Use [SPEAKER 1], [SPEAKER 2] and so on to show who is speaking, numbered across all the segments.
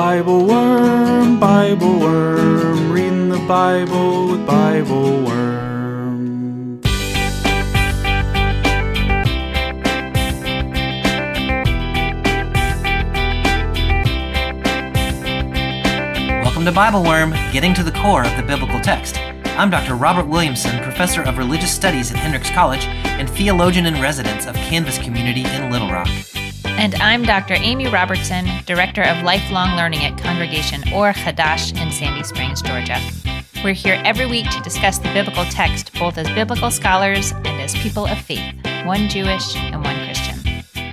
[SPEAKER 1] Bible Worm, Bible Worm, reading the Bible with Bible Worm.
[SPEAKER 2] Welcome to Bible Worm, getting to the core of the biblical text. I'm Dr. Robert Williamson, professor of religious studies at Hendrix College and theologian in residence of Canvas Community in Little Rock.
[SPEAKER 3] And I'm Dr. Amy Robertson, Director of Lifelong Learning at Congregation Or Hadash in Sandy Springs, Georgia. We're here every week to discuss the biblical text, both as biblical scholars and as people of faith, one Jewish and one Christian.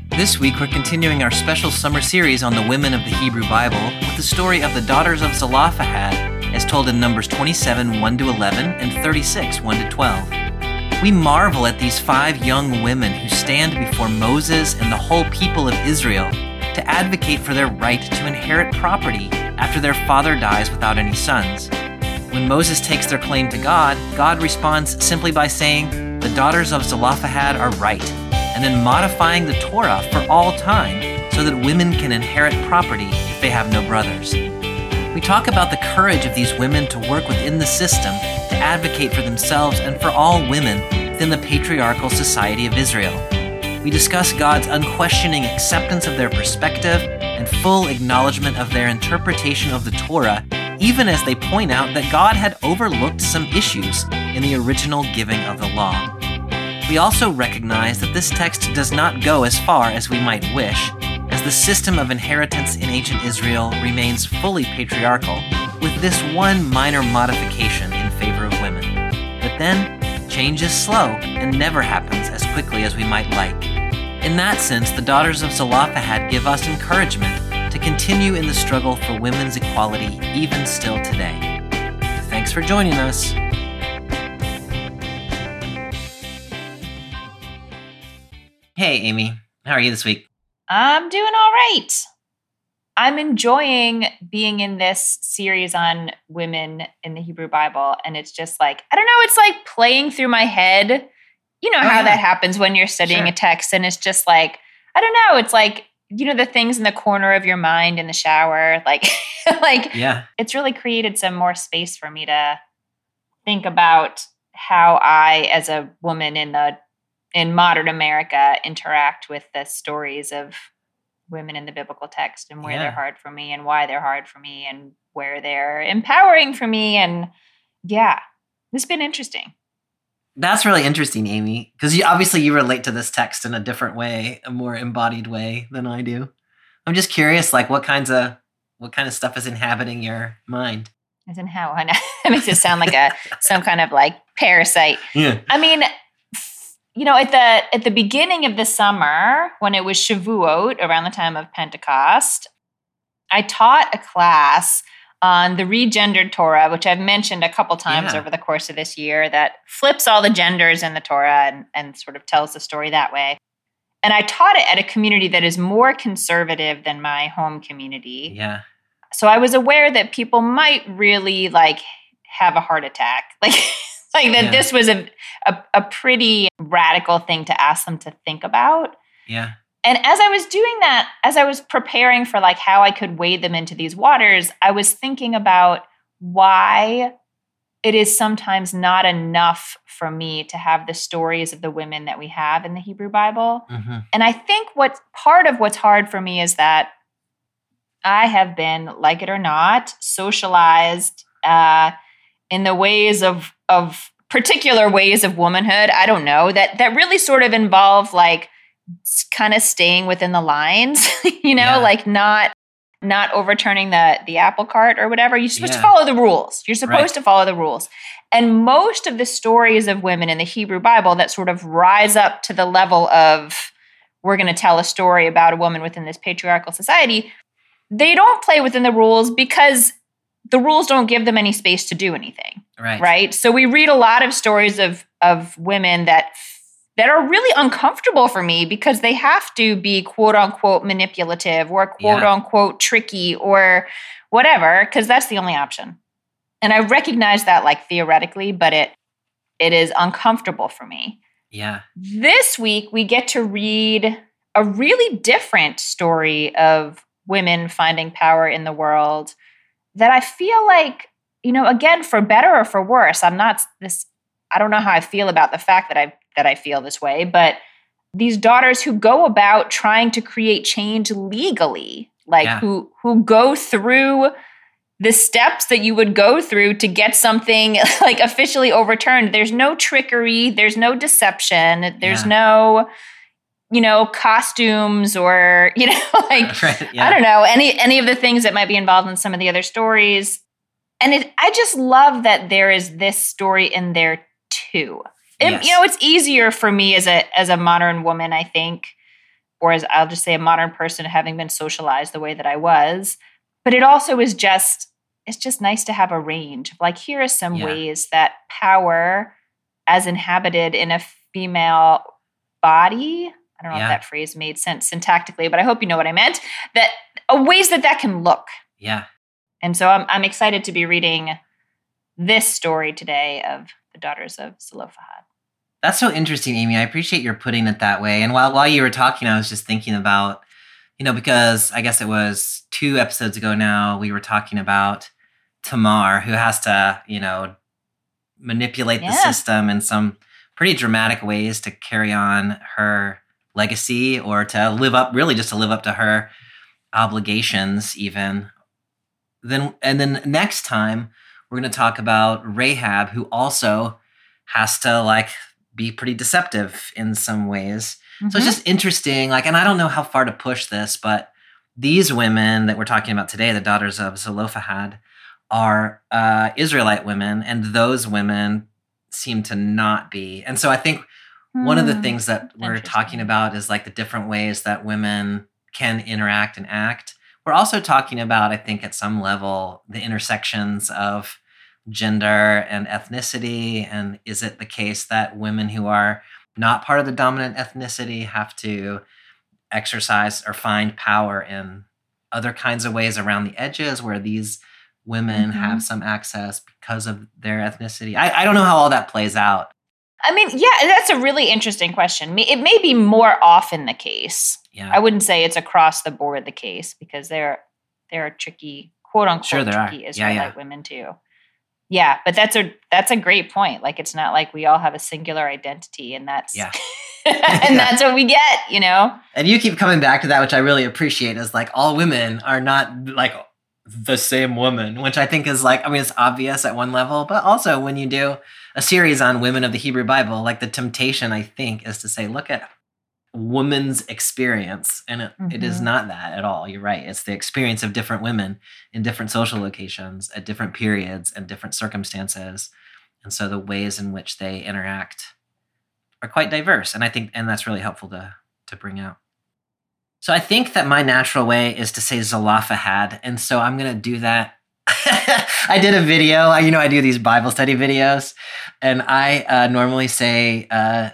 [SPEAKER 2] This week, we're continuing our special summer series on the women of the Hebrew Bible with the story of the daughters of Zelophehad, as told in Numbers 27 1 to 11 and 36 1 to 12. We marvel at these five young women who stand before Moses and the whole people of Israel to advocate for their right to inherit property after their father dies without any sons. When Moses takes their claim to God, God responds simply by saying, The daughters of Zelophehad are right, and then modifying the Torah for all time so that women can inherit property if they have no brothers. We talk about the courage of these women to work within the system to advocate for themselves and for all women within the patriarchal society of Israel. We discuss God's unquestioning acceptance of their perspective and full acknowledgement of their interpretation of the Torah, even as they point out that God had overlooked some issues in the original giving of the law. We also recognize that this text does not go as far as we might wish, the system of inheritance in ancient Israel remains fully patriarchal, with this one minor modification in favor of women. But then, change is slow and never happens as quickly as we might like. In that sense, the daughters of Zelophehad give us encouragement to continue in the struggle for women's equality even still today. Thanks for joining us. Hey, Amy. How are you this week?
[SPEAKER 3] I'm doing all right. I'm enjoying being in this series on women in the Hebrew Bible. And it's just like, I don't know, it's like playing through my head. You know
[SPEAKER 2] Oh,
[SPEAKER 3] how
[SPEAKER 2] yeah.
[SPEAKER 3] that happens when you're studying
[SPEAKER 2] Sure.
[SPEAKER 3] a text, and it's just like, I don't know, it's like, you know, the things in the corner of your mind in the shower. Like, like
[SPEAKER 2] Yeah.
[SPEAKER 3] it's really created some more space for me to think about how I, as a woman in the in modern America, interact with the stories of women in the biblical text and where
[SPEAKER 2] Yeah.
[SPEAKER 3] they're hard for me and why they're hard for me and where they're empowering for me. And yeah, it's been interesting.
[SPEAKER 2] That's really interesting, Amy, because you, obviously you relate to this text in a different way, a more embodied way than I do. I'm just curious, like what kinds of what kind of stuff is inhabiting your mind?
[SPEAKER 3] As in how I know that makes it sound like a some kind of like parasite.
[SPEAKER 2] Yeah.
[SPEAKER 3] I mean, you know, at the at the beginning of the summer, when it was Shavuot, around the time of Pentecost, I taught a class on the regendered Torah, which I've mentioned a couple times
[SPEAKER 2] Yeah.
[SPEAKER 3] over the course of this year, that flips all the genders in the Torah and, and sort of tells the story that way. And I taught it at a community that is more conservative than my home community
[SPEAKER 2] Yeah.
[SPEAKER 3] so I was aware that people might really like have a heart attack. Like like that
[SPEAKER 2] Yeah.
[SPEAKER 3] this was a, a a pretty radical thing to ask them to think about.
[SPEAKER 2] Yeah.
[SPEAKER 3] And as I was doing that, as I was preparing for like how I could wade them into these waters, I was thinking about why it is sometimes not enough for me to have the stories of the women that we have in the Hebrew Bible.
[SPEAKER 2] hmm
[SPEAKER 3] And I think what part of what's hard for me is that I have been, like it or not, socialized uh, in the ways of of particular ways of womanhood. I don't know that that really sort of involve like kind of staying within the lines, you know,
[SPEAKER 2] Yeah.
[SPEAKER 3] like not not overturning the the apple cart or whatever. You're supposed to follow the rules. You're supposed
[SPEAKER 2] Right.
[SPEAKER 3] to follow the rules. And most of the stories of women in the Hebrew Bible that sort of rise up to the level of we're going to tell a story about a woman within this patriarchal society, they don't play within the rules because the rules don't give them any space to do anything
[SPEAKER 2] Right.
[SPEAKER 3] right so we read a lot of stories of of women that that are really uncomfortable for me because they have to be quote unquote manipulative or quote
[SPEAKER 2] Yeah.
[SPEAKER 3] unquote tricky or whatever because that's the only option and i recognize that like theoretically but it it is uncomfortable for me
[SPEAKER 2] Yeah.
[SPEAKER 3] this week we get to read a really different story of women finding power in the world that I feel like, you know, again, for better or for worse, I'm not this, I don't know how I feel about the fact that I that I feel this way, but these daughters who go about trying to create change legally, like
[SPEAKER 2] Yeah.
[SPEAKER 3] who who go through the steps that you would go through to get something like officially overturned. There's no trickery, there's no deception, there's
[SPEAKER 2] Yeah.
[SPEAKER 3] no you know costumes or you know like
[SPEAKER 2] right. Yeah.
[SPEAKER 3] I don't know any any of the things that might be involved in some of the other stories. And it, I just love that there is this story in there too. It-
[SPEAKER 2] Yes.
[SPEAKER 3] You know, it's easier for me as a as a modern woman, I think, or as I'll just say a modern person, having been socialized the way that I was. But it also is just it's just nice to have a range. of Like here are some
[SPEAKER 2] Yeah.
[SPEAKER 3] ways that power, as inhabited in a female body. I don't know
[SPEAKER 2] Yeah.
[SPEAKER 3] if that phrase made sense syntactically, but I hope you know what I meant. That uh, ways that that can look.
[SPEAKER 2] yeah.
[SPEAKER 3] And so I'm, I'm excited to be reading this story today of the daughters of Zelophehad.
[SPEAKER 2] That's so interesting, Amy. I appreciate your putting it that way. And while while you were talking, I was just thinking about, you know, because I guess it was two episodes ago now, we were talking about Tamar, who has to, you know, manipulate the system in some pretty dramatic ways to carry on her legacy or to live up, really just to live up to her obligations, even. Then and then next time we're going to talk about Rahab, who also has to like be pretty deceptive in some ways. So it's just interesting. Like, and I don't know how far to push this, but these women that we're talking about today, the daughters of Zelophehad, are uh, Israelite women, and those women seem to not be. And so I think one of the
[SPEAKER 3] Hmm.
[SPEAKER 2] things that we're talking about is like the different ways that women can interact and act. We're also talking about, I think, at some level, the intersections of gender and ethnicity. And is it the case that women who are not part of the dominant ethnicity have to exercise or find power in other kinds of ways around the edges where these women
[SPEAKER 3] Mhm.
[SPEAKER 2] have some access because of their ethnicity? I, I don't know how all that plays out.
[SPEAKER 3] I mean, yeah, that's a really interesting question. It may be more often the case.
[SPEAKER 2] Yeah.
[SPEAKER 3] I wouldn't say it's across the board the case because there there are tricky, quote unquote,
[SPEAKER 2] Sure there are.
[SPEAKER 3] tricky
[SPEAKER 2] Yeah,
[SPEAKER 3] Israelite
[SPEAKER 2] yeah.
[SPEAKER 3] women too. Yeah, but that's a that's a great point. Like it's not like we all have a singular identity, and that's
[SPEAKER 2] Yeah.
[SPEAKER 3] and
[SPEAKER 2] Yeah.
[SPEAKER 3] that's what we get. You know,
[SPEAKER 2] And you keep coming back to that, which I really appreciate, is like all women are not like the same woman, which I think is like, I mean, it's obvious at one level, but also when you do a series on women of the Hebrew Bible, like the temptation, I think, is to say, look at woman's experience. And it, it is
[SPEAKER 3] Mhm.
[SPEAKER 2] not that at all. You're right. It's the experience of different women in different social locations at different periods and different circumstances. And so the ways in which they interact are quite diverse. And I think, and that's really helpful to, to bring out. So I think that my natural way is to say Zelophehad, and so I'm gonna do that. I did a video. You know, I do these Bible study videos, and I uh, normally say uh,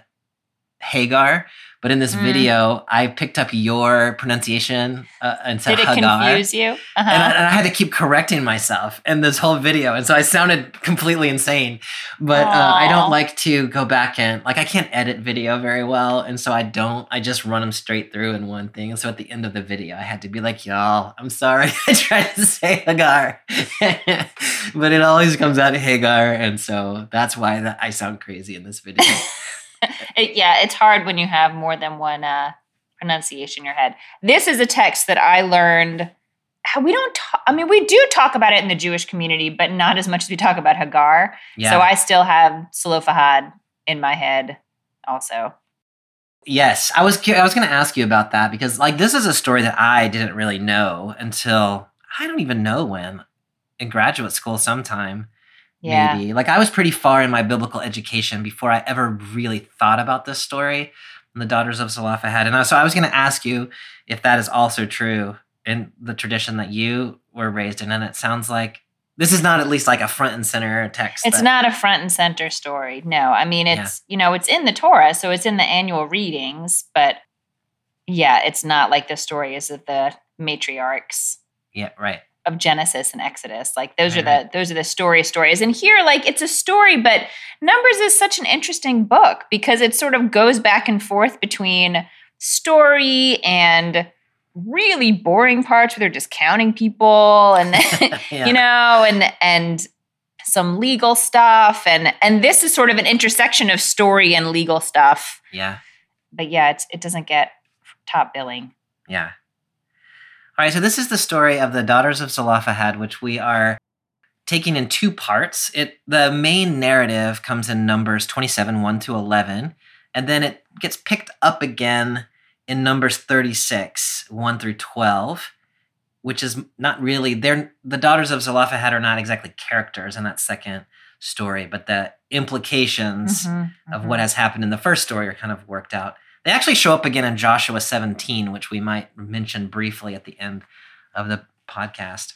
[SPEAKER 2] Hagar, but in this
[SPEAKER 3] Mm.
[SPEAKER 2] video, I picked up your pronunciation uh, and said
[SPEAKER 3] did it
[SPEAKER 2] Hagar.
[SPEAKER 3] confuse you? Uh-huh.
[SPEAKER 2] And I, and I had to keep correcting myself in this whole video. And so I sounded completely insane. But uh, I don't like to go back and, like, I can't edit video very well. And so I don't, I just run them straight through in one thing. And so at the end of the video, I had to be like, y'all, I'm sorry. I tried to say Hagar. but it always comes out Hagar. And so that's why that I sound crazy in this video.
[SPEAKER 3] It- yeah, it's hard when you have more than one uh, pronunciation in your head. This is a text that I learned. We don't talk, I mean, we do talk about it in the Jewish community, but not as much as we talk about Hagar.
[SPEAKER 2] Yeah.
[SPEAKER 3] So I still have Zelophehad in my head also.
[SPEAKER 2] Yes, I was I was going to ask you about that because like this is a story that I didn't really know until I don't even know when in graduate school sometime
[SPEAKER 3] Yeah.
[SPEAKER 2] maybe. Like I was pretty far in my biblical education before I ever really thought about this story and the daughters of Zelophehad. And so I was going to ask you if that is also true in the tradition that you were raised in and it sounds like this is not at least like a front and center text.
[SPEAKER 3] It's
[SPEAKER 2] that-
[SPEAKER 3] not a front and center story. No, I mean, it's, you know, it's in the Torah, so it's in the annual readings, but yeah, it's not like the story is of the matriarchs.
[SPEAKER 2] Yeah, right.
[SPEAKER 3] Of Genesis and Exodus. Like those
[SPEAKER 2] Right,
[SPEAKER 3] are mm-hmm. the those are the story stories. And here, like it's a story, but Numbers is such an interesting book because it sort of goes back and forth between story and really boring parts where they're just counting people and
[SPEAKER 2] Yeah.
[SPEAKER 3] you know and and some legal stuff and and this is sort of an intersection of story and legal stuff
[SPEAKER 2] Yeah.
[SPEAKER 3] but yeah it's it doesn't get top billing
[SPEAKER 2] Yeah. All right, so this is the story of the daughters of Zelophehad, which we are taking in two parts. It the main narrative comes in Numbers 27, 1 to 11, and then it gets picked up again in Numbers 36, 1 through 12, which is not really they're the daughters of Zelophehad are not exactly characters in that second story, but the implications
[SPEAKER 3] Mhm,
[SPEAKER 2] of
[SPEAKER 3] mhm.
[SPEAKER 2] what has happened in the first story are kind of worked out. They actually show up again in Joshua 17, which we might mention briefly at the end of the podcast.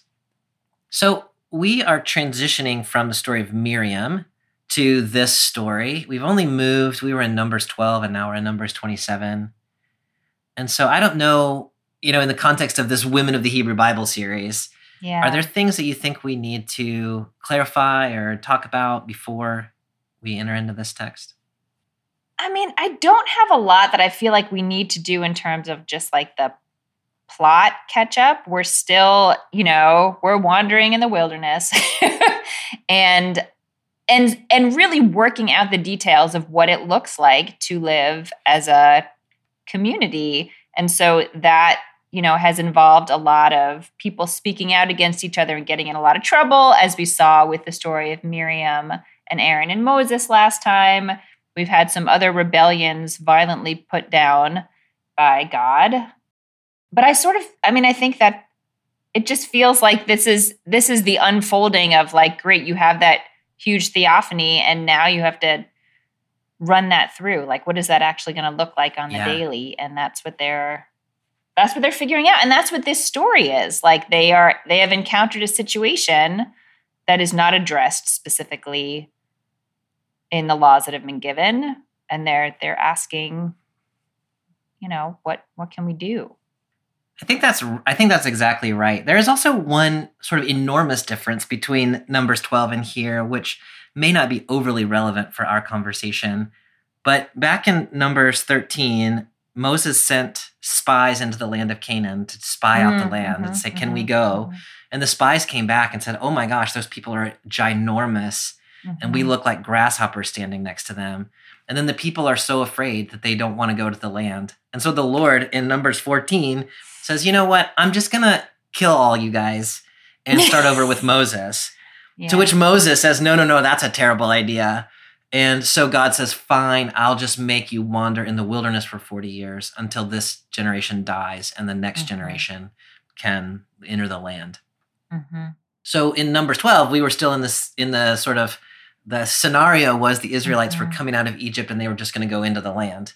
[SPEAKER 2] So we are transitioning from the story of Miriam to this story. We've only moved, we were in Numbers 12 and now we're in Numbers 27. And so I don't know, you know, in the context of this Women of the Hebrew Bible series,
[SPEAKER 3] yeah
[SPEAKER 2] are there things that you think we need to clarify or talk about before we enter into this text?
[SPEAKER 3] I mean, I don't have a lot that I feel like we need to do in terms of just like the plot catch up. We're still, you know, we're wandering in the wilderness and and and really working out the details of what it looks like to live as a community. And so that, you know, has involved a lot of people speaking out against each other and getting in a lot of trouble as we saw with the story of Miriam and Aaron and Moses last time. We've had some other rebellions violently put down by God. But I sort of I mean I think that it just feels like this is this is the unfolding of like great you have that huge theophany and now you have to run that through like what is that actually going to look like on the
[SPEAKER 2] Yeah.
[SPEAKER 3] daily and that's what they're that's what they're figuring out and that's what this story is like they are they have encountered a situation that is not addressed specifically in the laws that have been given and they're they're asking you know what what can we do
[SPEAKER 2] I think that's I think that's exactly right. There is also one sort of enormous difference between Numbers 12 and here, which may not be overly relevant for our conversation. But back in Numbers 13, Moses sent spies into the land of Canaan to spy out the
[SPEAKER 3] Mm,
[SPEAKER 2] land
[SPEAKER 3] mhm,
[SPEAKER 2] and say, "Can we
[SPEAKER 3] mhm,
[SPEAKER 2] go?"
[SPEAKER 3] mhm,
[SPEAKER 2] And the spies came back and said, "Oh my gosh, those people are ginormous, and we
[SPEAKER 3] mhm.
[SPEAKER 2] look like grasshoppers standing next to them." And then the people are so afraid that they don't want to go to the land. And so the Lord in Numbers 14 says, You know what? I'm just going to kill all you guys and start over with Moses.
[SPEAKER 3] Yeah.
[SPEAKER 2] To which Moses says, No, no, no, that's a terrible idea. And so God says, Fine, I'll just make you wander in the wilderness for 40 years until this generation dies and the next
[SPEAKER 3] Mhm.
[SPEAKER 2] generation can enter the land.
[SPEAKER 3] Mhm.
[SPEAKER 2] So in Numbers 12, we were still in this in the sort of the scenario was the Israelites were
[SPEAKER 3] Mhm.
[SPEAKER 2] coming out of Egypt and they were just going to go into the land.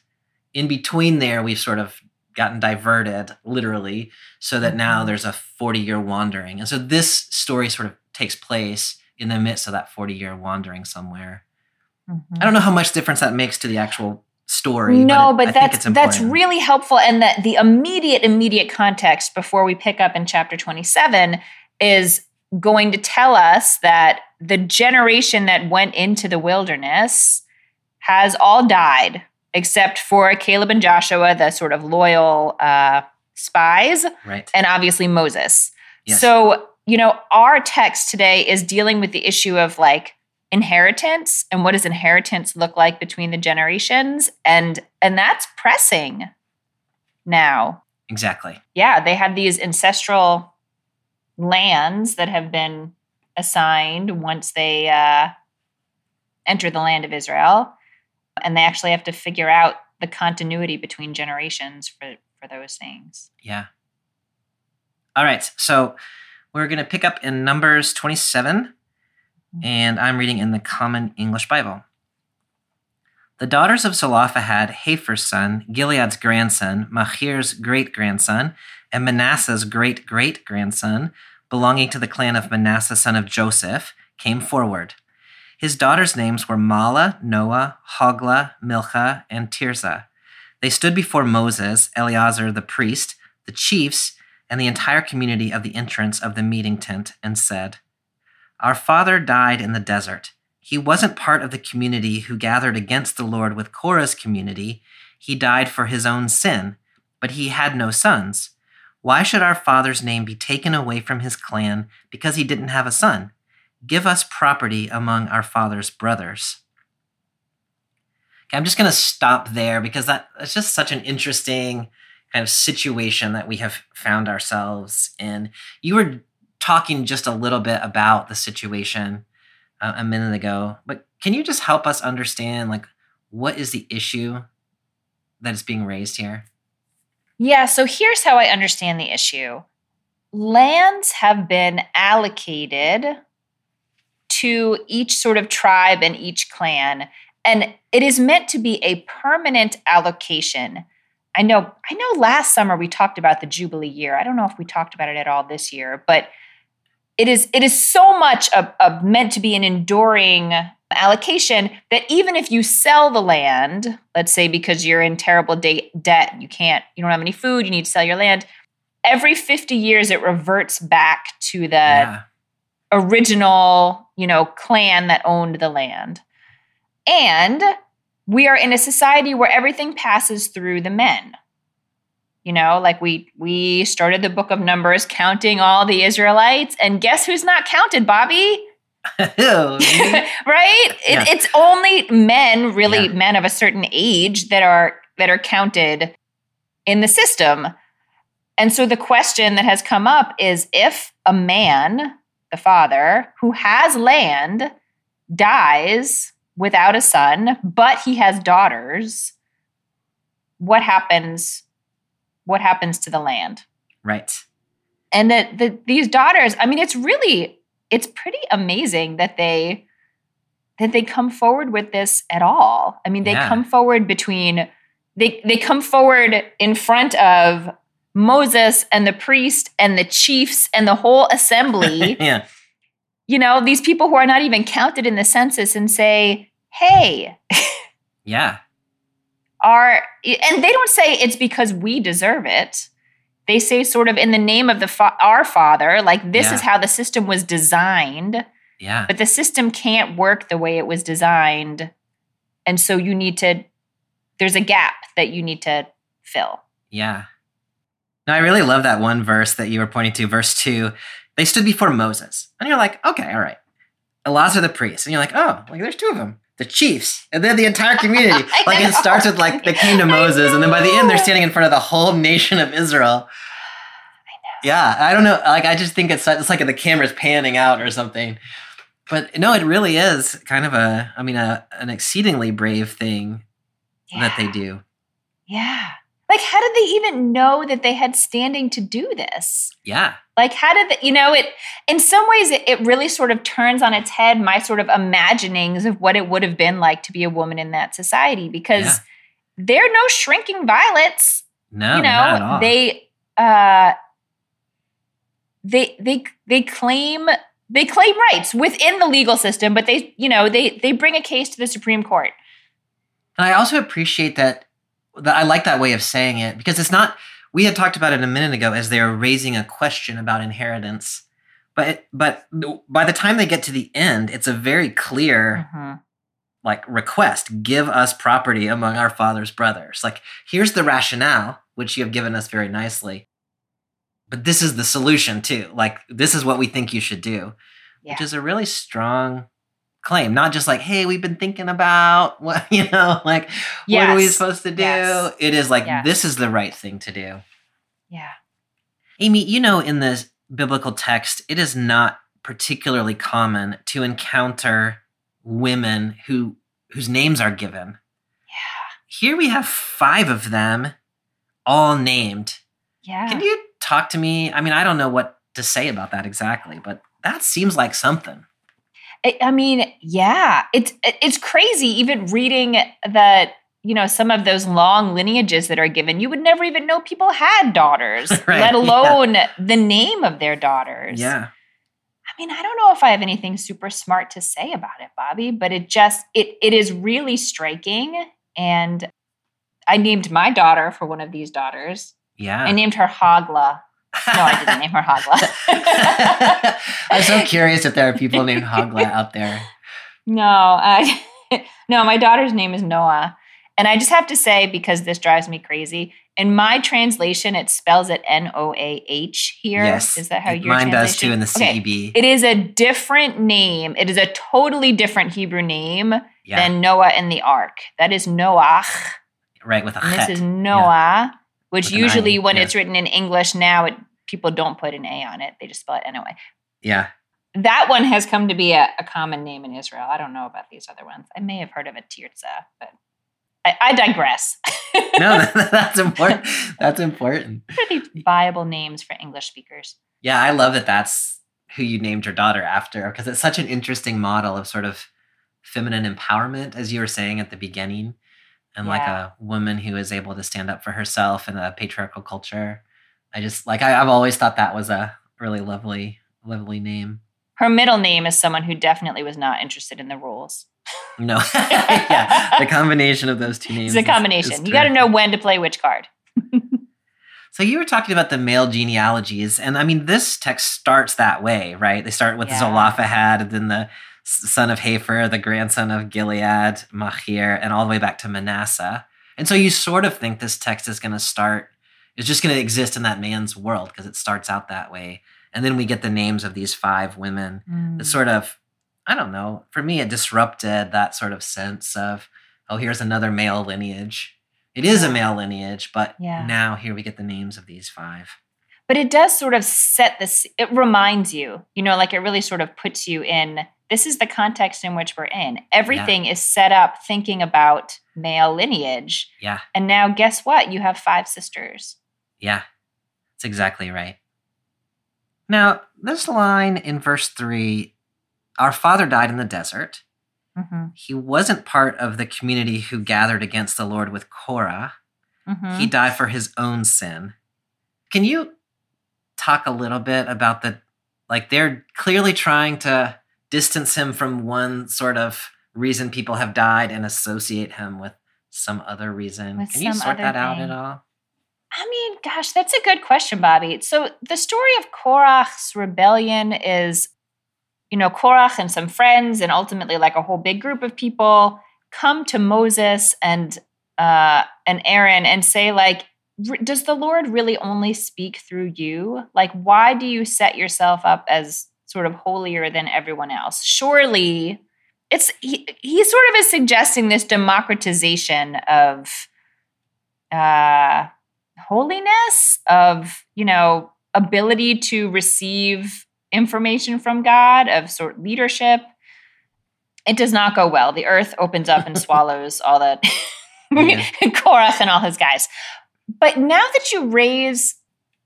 [SPEAKER 2] In between there, we've sort of gotten diverted literally so that now
[SPEAKER 3] Mhm.
[SPEAKER 2] there's a 40 year wandering. And so this story sort of takes place in the midst of that 40 year wandering somewhere.
[SPEAKER 3] Mhm.
[SPEAKER 2] I don't know how much difference that makes to the actual story.
[SPEAKER 3] no,
[SPEAKER 2] it-
[SPEAKER 3] but,
[SPEAKER 2] I think
[SPEAKER 3] that's
[SPEAKER 2] it's
[SPEAKER 3] that's really helpful. And that the immediate immediate context before we pick up in chapter twenty seven is going to tell us that the generation that went into the wilderness has all died except for Caleb and Joshua, the sort of loyal uh, spies,
[SPEAKER 2] right.
[SPEAKER 3] and obviously Moses.
[SPEAKER 2] Yes.
[SPEAKER 3] So, you know, our text today is dealing with the issue of like inheritance and what does inheritance look like between the generations and and that's pressing now.
[SPEAKER 2] exactly.
[SPEAKER 3] Yeah, they have these ancestral lands that have been assigned once they uh enter the land of Israel and they actually have to figure out the continuity between generations for for those things.
[SPEAKER 2] Yeah. All right. So we're going to pick up in Numbers 27, and I'm reading in the Common English Bible. The daughters of Zelophehad, Hepher's son, Gilead's grandson, Machir's great grandson, and Manasseh's great great grandson, belonging to the clan of Manasseh, son of Joseph, came forward. His daughters' names were Mahlah, Noah, Hoglah, Milcah, and Tirzah. They stood before Moses, Eleazar the priest, the chiefs, and the entire community of the entrance of the meeting tent and said, Our father died in the desert. He wasn't part of the community who gathered against the Lord with Korah's community. He died for his own sin, but he had no sons. Why should our father's name be taken away from his clan because he didn't have a son? Give us property among our father's brothers. Okay, I'm just going to stop there because that, that's just such an interesting kind of situation that we have found ourselves in. You were talking just a little bit about the situation uh, a minute ago, but can you just help us understand like what is the issue that is being raised here?
[SPEAKER 3] Yeah, so here's how I understand the issue. Lands have been allocated to each sort of tribe and each clan and it is meant to be a permanent allocation. I know I know last summer we talked about the jubilee year. I don't know if we talked about it at all this year, but it is it is so much a, a meant to be an enduring allocation that even if you sell the land, let's say because you're in terrible de- debt, you can't, you don't have any food, you need to sell your land. Every 50 years, it reverts back to the yeah. original, you know, clan that owned the land. And we are in a society where everything passes through the men. You know, like we we started the book of Numbers counting all the Israelites, and guess who's not counted, Bobby? right? Yeah. It, it's only men, really yeah. men of a certain age, that are that are counted in the system. And so the question that has come up is if a man, the father, who has land, dies without a son, but he has daughters, what happens? What happens to the land?
[SPEAKER 2] Right.
[SPEAKER 3] And that the, these daughters, I mean, it's really, it's pretty amazing that they that they come forward with this at all. I mean, they yeah. come forward between they they come forward in front of Moses and the priest and the chiefs and the whole assembly.
[SPEAKER 2] yeah
[SPEAKER 3] you know, these people who are not even counted in the census and say, hey.
[SPEAKER 2] yeah.
[SPEAKER 3] Are, and they don't say it's because we deserve it. They say, sort of, in the name of the fa- our Father, like this yeah. is how the system was designed.
[SPEAKER 2] Yeah.
[SPEAKER 3] But the system can't work the way it was designed. And so you need to, there's a gap that you need to fill.
[SPEAKER 2] Yeah. Now, I really love that one verse that you were pointing to, verse two. They stood before Moses. And you're like, okay, all right. Eleazar the priest. And you're like, oh, like there's two of them. The chiefs. And then the entire community. like it starts with like they came to Moses. And then by the end, they're standing in front of the whole nation of Israel. I yeah, I don't know. Like I just think it's it's like the camera's panning out or something. But no, it really is kind of a, I mean, a, an exceedingly brave thing yeah. that they do.
[SPEAKER 3] Yeah. Like, how did they even know that they had standing to do this?
[SPEAKER 2] Yeah.
[SPEAKER 3] Like, how did the, you know it? In some ways, it, it really sort of turns on its head my sort of imaginings of what it would have been like to be a woman in that society because yeah. they're no shrinking violets.
[SPEAKER 2] No,
[SPEAKER 3] you know they uh they they they claim they claim rights within the legal system, but they you know they they bring a case to the Supreme Court.
[SPEAKER 2] And I also appreciate that that I like that way of saying it because it's not. We had talked about it a minute ago as they are raising a question about inheritance, but but by the time they get to the end, it's a very clear. Mm-hmm. Like request, give us property among our father's brothers. Like, here's the rationale, which you have given us very nicely. But this is the solution too. Like, this is what we think you should do, yeah. which is a really strong claim, not just like, hey, we've been thinking about what, you know, like, yes. what are we supposed to do? Yes. It is like, yes. this is the right thing to do.
[SPEAKER 3] Yeah.
[SPEAKER 2] Amy, you know, in the biblical text, it is not particularly common to encounter women who whose names are given.
[SPEAKER 3] Yeah.
[SPEAKER 2] Here we have five of them all named.
[SPEAKER 3] Yeah.
[SPEAKER 2] Can you talk to me? I mean, I don't know what to say about that exactly, but that seems like something.
[SPEAKER 3] I mean, yeah, it's it's crazy. Even reading that, you know, some of those long lineages that are given, you would never even know people had daughters, right, let alone yeah. the name of their daughters.
[SPEAKER 2] Yeah.
[SPEAKER 3] I mean, I don't know if I have anything super smart to say about it, Bobby, but it just it it is really striking. And I named my daughter for one of these daughters.
[SPEAKER 2] Yeah.
[SPEAKER 3] I named her Hagla no, I didn't name her Hagla.
[SPEAKER 2] I'm so curious if there are people named Hagla out there.
[SPEAKER 3] No, I no, my daughter's name is Noah. And I just have to say, because this drives me crazy, In my translation, it spells it N O A H here.
[SPEAKER 2] yes.
[SPEAKER 3] Is that how your
[SPEAKER 2] mine does too in the CEB?
[SPEAKER 3] Okay. It is a different name. It is a totally different Hebrew name
[SPEAKER 2] yeah,
[SPEAKER 3] than Noah in the ark. That is Noach.
[SPEAKER 2] right with a
[SPEAKER 3] And this is Noah, which usually when
[SPEAKER 2] yeah.
[SPEAKER 3] it's written in English now, it, people don't put an A on it. They just spell it anyway.
[SPEAKER 2] yeah.
[SPEAKER 3] That one has come to be a, a common name in Israel. I don't know about these other ones. I may have heard of a Tirza, but I, I digress.
[SPEAKER 2] No, that's important. That's important.
[SPEAKER 3] What are these viable names for English speakers?
[SPEAKER 2] Yeah, I love that that's who you named your daughter after because it's such an interesting model of sort of feminine empowerment, as you were saying at the beginning, and like a woman who is able to stand up for herself in a patriarchal culture. I just like I, I've always thought that was a really lovely, lovely name.
[SPEAKER 3] Her middle name is someone who definitely was not interested in the rules.
[SPEAKER 2] No, yeah, the combination of those two names.
[SPEAKER 3] It's a combination.
[SPEAKER 2] is
[SPEAKER 3] you got to know when to play which card.
[SPEAKER 2] So you were talking about the male genealogies, and I mean, this text starts that way, right? They start with
[SPEAKER 3] Yeah.
[SPEAKER 2] Zelophehad, and then the son of Hepher, the grandson of Gilead, Machir, and all the way back to Manasseh. And so you sort of think this text is going to start, is just going to exist in that man's world because it starts out that way. And then we get the names of these five women. Mm. It sort of, I don't know, for me, it disrupted that sort of sense of, oh, here's another male lineage. It is a male lineage, but
[SPEAKER 3] Yeah.
[SPEAKER 2] now here we get the names of these five.
[SPEAKER 3] but it does sort of set this it reminds you you know like it really sort of puts you in this is the context in which we're in everything is set up thinking about male lineage
[SPEAKER 2] Yeah,
[SPEAKER 3] and now guess what you have five sisters
[SPEAKER 2] yeah, that's exactly right. Now, this line in verse three our father died in the desert.
[SPEAKER 3] mm-hmm.
[SPEAKER 2] He wasn't part of the community who gathered against the Lord with Korah.
[SPEAKER 3] Mm-hmm.
[SPEAKER 2] He died for his own sin. Can you talk a little bit about the like they're clearly trying to distance him from one sort of reason people have died and associate him with some other reason.
[SPEAKER 3] With
[SPEAKER 2] Can you sort that out at all?
[SPEAKER 3] I mean, gosh, that's a good question, Bobby. So the story of Korach's rebellion is, you know, Korach and some friends, and ultimately like a whole big group of people come to Moses and uh, and Aaron and say, like, does the Lord really only speak through you? Like, why do you set yourself up as sort of holier than everyone else? Surely. It's he, he sort of is suggesting this democratization of uh holiness of you know ability to receive information from god of sort of leadership it does not go well the earth opens up and swallows all that
[SPEAKER 2] Yeah.
[SPEAKER 3] korach and all his guys but now that you raise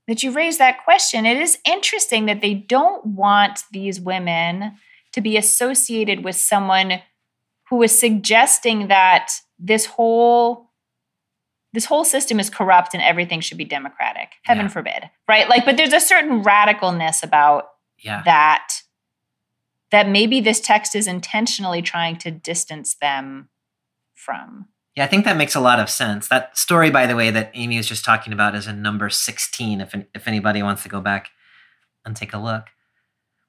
[SPEAKER 3] that you raise that question it is interesting that they don't want these women to be associated with someone who is suggesting that this whole this whole system is corrupt and everything should be democratic heaven
[SPEAKER 2] Yeah.
[SPEAKER 3] forbid right like but there's a certain radicalness about
[SPEAKER 2] Yeah.
[SPEAKER 3] that that maybe this text is intentionally trying to distance them from
[SPEAKER 2] Yeah, I think that makes a lot of sense. That story, by the way, that Amy was just talking about is in number 16, if, if anybody wants to go back and take a look.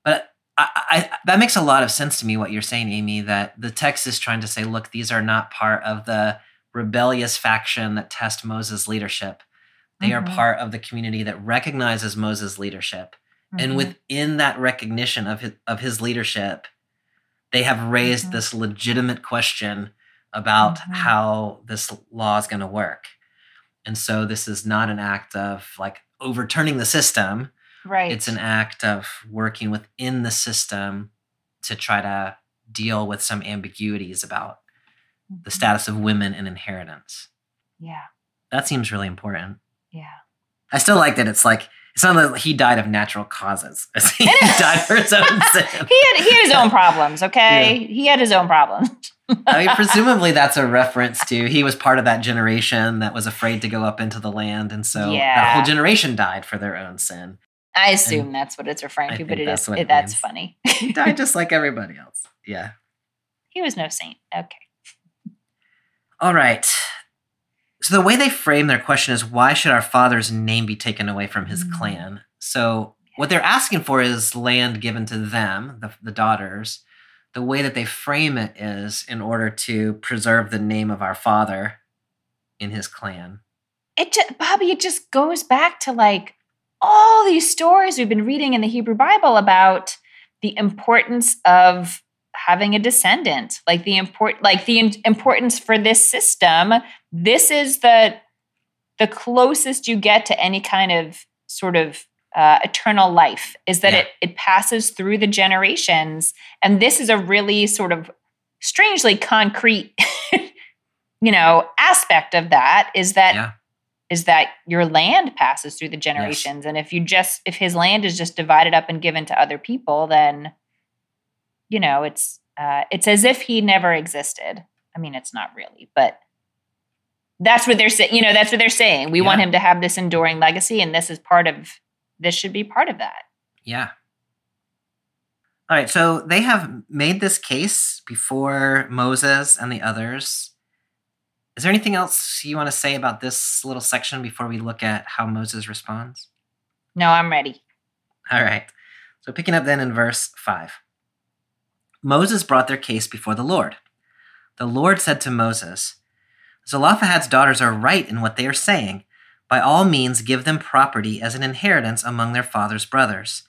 [SPEAKER 2] But I, I, that makes a lot of sense to me, what you're saying, Amy, that the text is trying to say, look, these are not part of the rebellious faction that test Moses' leadership. They are
[SPEAKER 3] Mhm.
[SPEAKER 2] part of the community that recognizes Moses' leadership. And
[SPEAKER 3] Mhm.
[SPEAKER 2] within that recognition of his, of his leadership, they have raised
[SPEAKER 3] Mhm.
[SPEAKER 2] this legitimate question about
[SPEAKER 3] Mhm.
[SPEAKER 2] how this law is going to work. And so this is not an act of like overturning the system.
[SPEAKER 3] right
[SPEAKER 2] It's an act of working within the system to try to deal with some ambiguities about the
[SPEAKER 3] Mhm.
[SPEAKER 2] status of women and inheritance.
[SPEAKER 3] yeah
[SPEAKER 2] That seems really important.
[SPEAKER 3] yeah
[SPEAKER 2] I still like that it's like it's not that he died of natural causes. he died for his own sin.
[SPEAKER 3] he had he had his own problems okay he had his own problems
[SPEAKER 2] I mean, presumably that's a reference to he was part of that generation that was afraid to go up into the land, and so that whole generation died for their own sin.
[SPEAKER 3] i assume that's what it's referring
[SPEAKER 2] I
[SPEAKER 3] to but
[SPEAKER 2] it is
[SPEAKER 3] it
[SPEAKER 2] that's
[SPEAKER 3] is
[SPEAKER 2] what
[SPEAKER 3] it,
[SPEAKER 2] it
[SPEAKER 3] that's
[SPEAKER 2] means.
[SPEAKER 3] funny
[SPEAKER 2] He died just like everybody else. Yeah.
[SPEAKER 3] he was no saint okay
[SPEAKER 2] All right. So the way they frame their question is why should our father's name be taken away from his
[SPEAKER 3] Mm.
[SPEAKER 2] clan? So what they're asking for is land given to them, the, the daughters. The way that they frame it is in order to preserve the name of our father in his clan.
[SPEAKER 3] it just, Bobby, it just goes back to like all these stories we've been reading in the Hebrew Bible about the importance of having a descendant, like the import, like the in- importance for this system. This is the the closest you get to any kind of sort of uh, eternal life is that
[SPEAKER 2] Yeah.
[SPEAKER 3] it it passes through the generations, and this is a really sort of strangely concrete, you know, aspect of that. Is that
[SPEAKER 2] Yeah.
[SPEAKER 3] is that your land passes through the generations and if you just if his land is just divided up and given to other people then you know it's uh, it's as if he never existed i mean it's not really but that's what they're saying you know that's what they're saying we want him to have this enduring legacy and this is part of this should be part of that
[SPEAKER 2] Yeah. All right, so they have made this case before Moses and the others. Is there anything else you want to say about this little section before we look at how Moses responds?
[SPEAKER 3] no i'm ready
[SPEAKER 2] All right. So picking up then in verse 5. Moses brought their case before the Lord. The Lord said to Moses, Zelophehad's daughters are right in what they are saying. By all means, give them property as an inheritance among their father's brothers.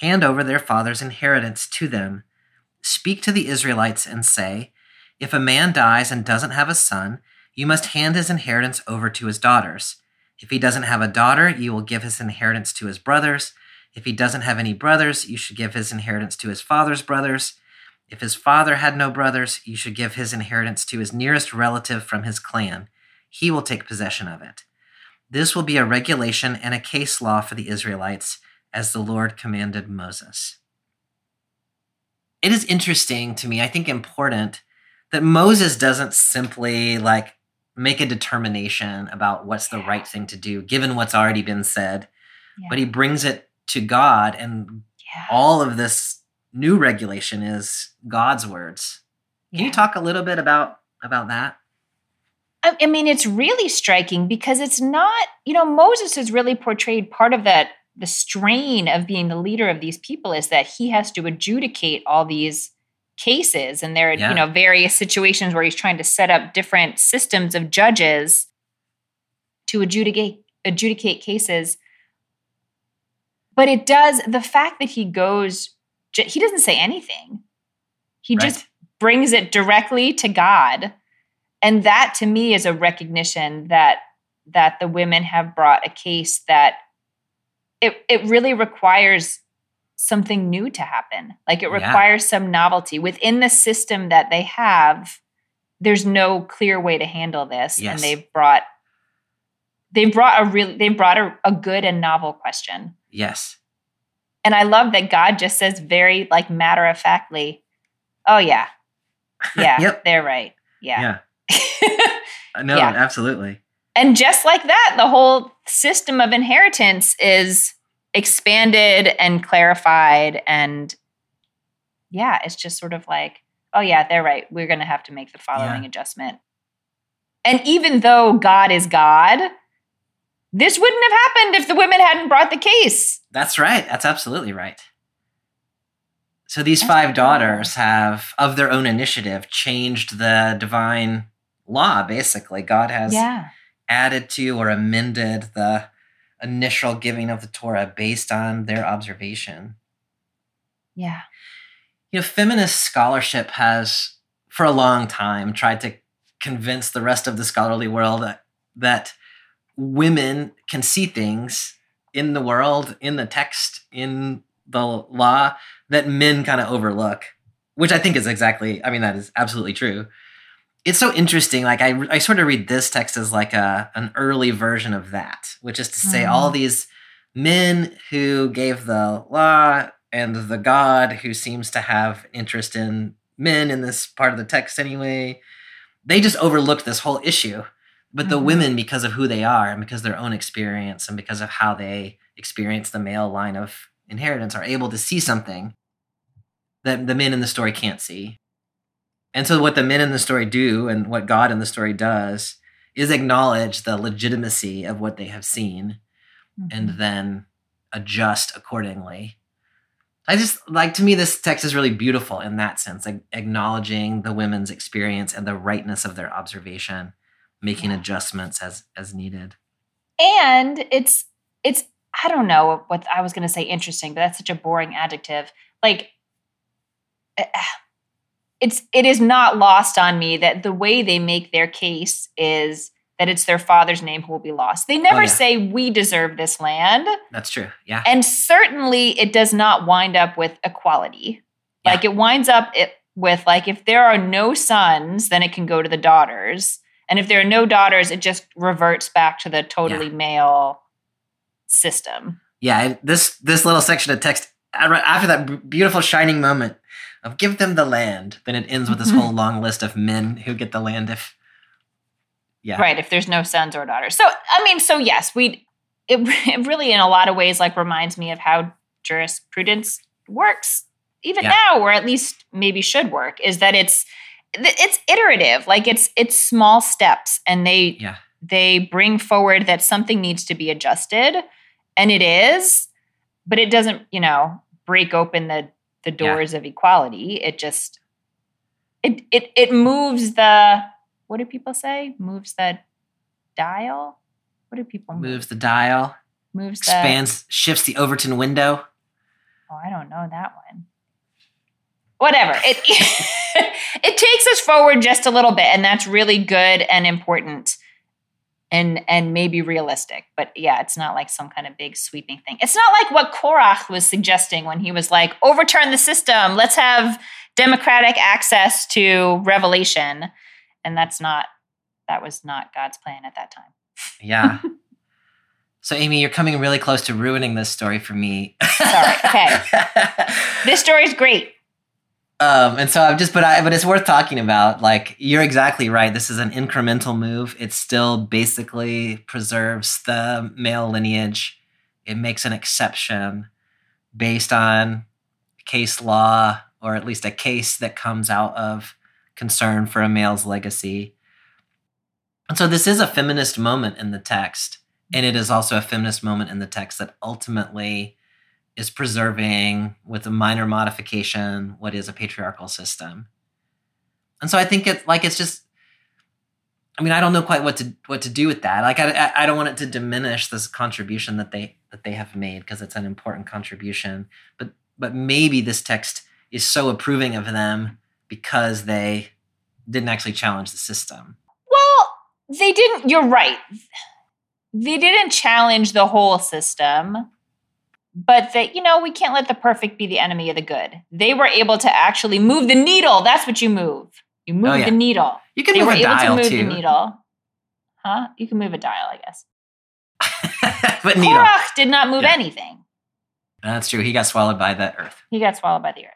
[SPEAKER 2] Hand over their father's inheritance to them. Speak to the Israelites and say, If a man dies and doesn't have a son, you must hand his inheritance over to his daughters. If he doesn't have a daughter, you will give his inheritance to his brothers. If he doesn't have any brothers, you should give his inheritance to his father's brothers. If his father had no brothers, you should give his inheritance to his nearest relative from his clan. He will take possession of it. This will be a regulation and a case law for the Israelites, as the Lord commanded Moses. It is interesting to me, I think important, that Moses doesn't simply like make a determination about what's the right thing to do, given what's already been said,
[SPEAKER 3] yeah.
[SPEAKER 2] but he brings it to God, and
[SPEAKER 3] yeah.
[SPEAKER 2] all of this new regulation is God's words. Can
[SPEAKER 3] yeah.
[SPEAKER 2] you talk a little bit about about that?
[SPEAKER 3] I, mean, it's really striking because it's not, you know, Moses has really portrayed part of that, the strain of being the leader of these people is that he has to adjudicate all these cases. And there are,
[SPEAKER 2] Yeah.
[SPEAKER 3] you know, various situations where he's trying to set up different systems of judges to adjudicate adjudicate cases. But it does, the fact that he goes, he doesn't say anything. He just brings it directly to God and that to me is a recognition that that the women have brought a case that it it really requires something new to happen like it
[SPEAKER 2] Yeah.
[SPEAKER 3] requires some novelty within the system that they have there's no clear way to handle this
[SPEAKER 2] Yes.
[SPEAKER 3] and they've brought they've brought a real they brought a, a good and novel question
[SPEAKER 2] Yes.
[SPEAKER 3] and i love that god just says very like matter of factly oh yeah yeah
[SPEAKER 2] Yep.
[SPEAKER 3] they're right yeah
[SPEAKER 2] Yeah. No,
[SPEAKER 3] Yeah.
[SPEAKER 2] absolutely.
[SPEAKER 3] And just like that, the whole system of inheritance is expanded and clarified. And yeah, it's just sort of like, oh, yeah, they're right. We're going to have to make the following
[SPEAKER 2] Yeah.
[SPEAKER 3] adjustment. And even though God is God, this wouldn't have happened if the women hadn't brought the case.
[SPEAKER 2] That's right. That's absolutely right. So these
[SPEAKER 3] That's
[SPEAKER 2] five daughters have, of their own initiative, changed the divine law, basically. God has
[SPEAKER 3] Yeah.
[SPEAKER 2] added to or amended the initial giving of the Torah based on their observation.
[SPEAKER 3] Yeah.
[SPEAKER 2] You know, feminist scholarship has, for a long time, tried to convince the rest of the scholarly world that, that women can see things in the world, in the text, in the law that men kind of overlook, which I think is exactly, I mean, that is absolutely true. It's so interesting. Like, I, I sort of read this text as like a, an early version of that, which is to say,
[SPEAKER 3] Mhm.
[SPEAKER 2] all these men who gave the law and the God who seems to have interest in men in this part of the text anyway, they just overlooked this whole issue. But the
[SPEAKER 3] Mhm.
[SPEAKER 2] women, because of who they are and because of their own experience and because of how they experience the male line of inheritance, are able to see something that the men in the story can't see. And so, what the men in the story do and what God in the story does is acknowledge the legitimacy of what they have seen and
[SPEAKER 3] Mhm.
[SPEAKER 2] then adjust accordingly. I just like to me this text is really beautiful in that sense, like acknowledging the women's experience and the rightness of their observation, making
[SPEAKER 3] Yeah.
[SPEAKER 2] adjustments as as needed.
[SPEAKER 3] and it's it's I don't know what I was going to say interesting, but that's such a boring adjective. Like eh, it's it is not lost on me that the way they make their case is that it's their father's name who will be lost. They never
[SPEAKER 2] Oh, yeah.
[SPEAKER 3] say we deserve this land,
[SPEAKER 2] That's true. Yeah.
[SPEAKER 3] and certainly it does not wind up with equality.
[SPEAKER 2] Yeah.
[SPEAKER 3] Like it winds up it, with like if there are no sons, then it can go to the daughters, and if there are no daughters, it just reverts back to the totally male system.
[SPEAKER 2] Yeah, this this little section of text after that beautiful shining moment of give them the land, then it ends with this
[SPEAKER 3] Mhm.
[SPEAKER 2] whole long list of men who get the land if yeah.
[SPEAKER 3] Right, if there's no sons or daughters. So I mean, so yes, we it, it really in a lot of ways like reminds me of how jurisprudence works even
[SPEAKER 2] Yeah.
[SPEAKER 3] now or at least maybe should work is that it's it's iterative like it's it's small steps and they
[SPEAKER 2] Yeah.
[SPEAKER 3] they bring forward that something needs to be adjusted and it is but it doesn't you know break open the the
[SPEAKER 2] Yeah.
[SPEAKER 3] doors of equality. It just it it it moves the what do people say? Moves the dial? What do people move?
[SPEAKER 2] Moves the dial,
[SPEAKER 3] moves the
[SPEAKER 2] expands, shifts the Overton window.
[SPEAKER 3] oh i don't know that one. Whatever. It it takes us forward just a little bit and that's really good and important and and maybe realistic but yeah it's not like some kind of big sweeping thing it's not like what korach was suggesting when he was like overturn the system let's have democratic access to revelation and that's not that was not god's plan at that time
[SPEAKER 2] Yeah. so Amy, you're coming really close to ruining this story for me.
[SPEAKER 3] Sorry, okay. this story is great
[SPEAKER 2] Um, and so I'm just, but I, but it's worth talking about. Like, you're exactly right. This is an incremental move. It still basically preserves the male lineage. It makes an exception based on case law, or at least a case that comes out of concern for a male's legacy. And so this is a feminist moment in the text. And it is also a feminist moment in the text that ultimately is preserving with a minor modification what is a patriarchal system. And so I think it's like it's just I mean I don't know quite what to what to do with that. Like I I- don't want it to diminish this contribution that they that they have made because it's an important contribution. But but maybe this text is so approving of them because they didn't actually challenge the system.
[SPEAKER 3] Well, they didn't. You're right. They didn't challenge the whole system, but that you know we can't let the perfect be the enemy of the good. They were able to actually move the needle. That's what you move. You move
[SPEAKER 2] Oh, yeah.
[SPEAKER 3] the needle.
[SPEAKER 2] You can
[SPEAKER 3] They
[SPEAKER 2] move
[SPEAKER 3] were
[SPEAKER 2] a
[SPEAKER 3] able
[SPEAKER 2] dial
[SPEAKER 3] to move
[SPEAKER 2] too,
[SPEAKER 3] the needle. Huh? You can move a dial, I guess.
[SPEAKER 2] but needle.
[SPEAKER 3] Korach did not move
[SPEAKER 2] Yeah.
[SPEAKER 3] anything.
[SPEAKER 2] That's true. He got swallowed by the earth.
[SPEAKER 3] He got swallowed by the earth.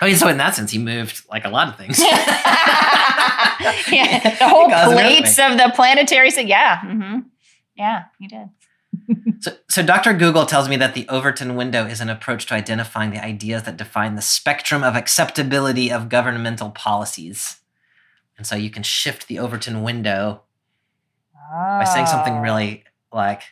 [SPEAKER 2] I mean, so in that sense, he moved like a lot of things.
[SPEAKER 3] yeah, the whole plates of the planetary. So yeah, mm-hmm. yeah, he did.
[SPEAKER 2] So, so Dr. Google tells me that the Overton window is an approach to identifying the ideas that define the spectrum of acceptability of governmental policies. And so you can shift the Overton window by saying something
[SPEAKER 3] Oh.
[SPEAKER 2] really like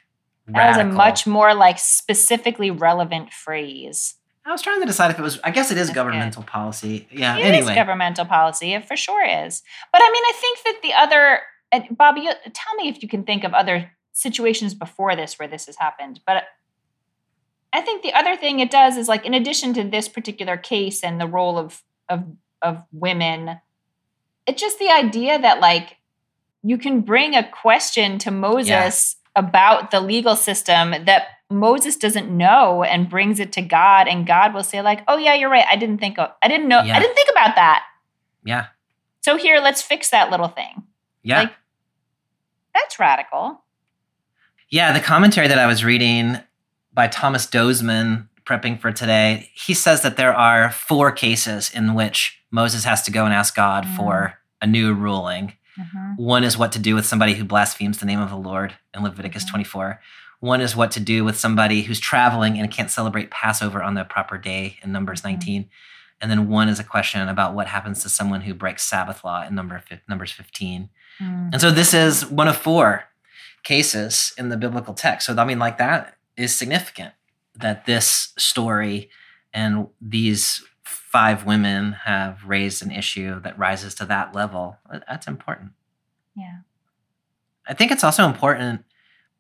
[SPEAKER 3] That was a much more like specifically relevant phrase.
[SPEAKER 2] I was trying to decide if it was. I guess it is
[SPEAKER 3] Okay.
[SPEAKER 2] governmental policy. Yeah.
[SPEAKER 3] It is
[SPEAKER 2] anyway,
[SPEAKER 3] governmental policy. It for sure is. But I mean, I think that the other, and Bobby, you, tell me if you can think of other situations before this where this has happened. But I think the other thing it does is like, in addition to this particular case and the role of of of women, it's just the idea that like you can bring a question to Moses about the legal system that Moses doesn't know and brings it to God and God will say like, "Oh yeah, you're right. I didn't think of I didn't know
[SPEAKER 2] Yeah.
[SPEAKER 3] I didn't think about that."
[SPEAKER 2] yeah,
[SPEAKER 3] So here, let's fix that little thing.
[SPEAKER 2] yeah.
[SPEAKER 3] Like- That's radical.
[SPEAKER 2] Yeah, the commentary that I was reading by Thomas Dozeman, prepping for today, he says that there are four cases in which Moses has to go and ask God
[SPEAKER 3] Mm.
[SPEAKER 2] for a new ruling. One is what to do with somebody who blasphemes the name of the Lord in Leviticus
[SPEAKER 3] Mhm.
[SPEAKER 2] 24. One is what to do with somebody who's traveling and can't celebrate Passover on the proper day in Numbers
[SPEAKER 3] Mhm.
[SPEAKER 2] 19. And then one is a question about what happens to someone who breaks Sabbath law in number Numbers 15.
[SPEAKER 3] Mm.
[SPEAKER 2] And so this is one of four cases in the biblical text. So I mean, like that is significant that this story and these five women have raised an issue that rises to that level. That's important.
[SPEAKER 3] Yeah.
[SPEAKER 2] I think it's also important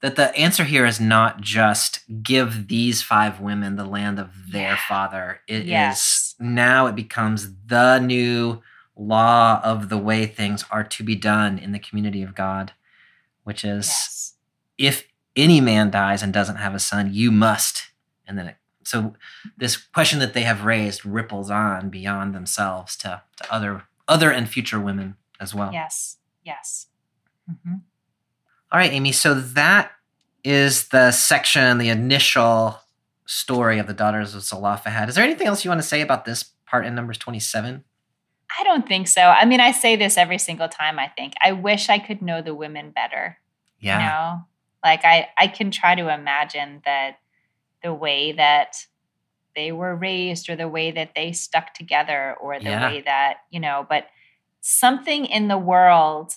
[SPEAKER 2] that the answer here is not just give these five women the land of their
[SPEAKER 3] Yeah.
[SPEAKER 2] father. It is
[SPEAKER 3] Yes.
[SPEAKER 2] now it becomes the new law of the way things are to be done in the community of God, which is
[SPEAKER 3] Yes.
[SPEAKER 2] if any man dies and doesn't have a son, you must. And then it, so this question that they have raised ripples on beyond themselves to, to other other and future women as well.
[SPEAKER 3] Yes. Yes. hmm
[SPEAKER 2] All right, Amy. So that is the section, the initial story of the daughters of Zelophehad. Is there anything else you want to say about this part in Numbers 27?
[SPEAKER 3] I don't think so. I mean, I say this every single time, I think. I wish I could know the women better.
[SPEAKER 2] Yeah.
[SPEAKER 3] You know? Like I, I can try to imagine that the way that they were raised or the way that they stuck together or the
[SPEAKER 2] Yeah.
[SPEAKER 3] way that, you know, but something in the world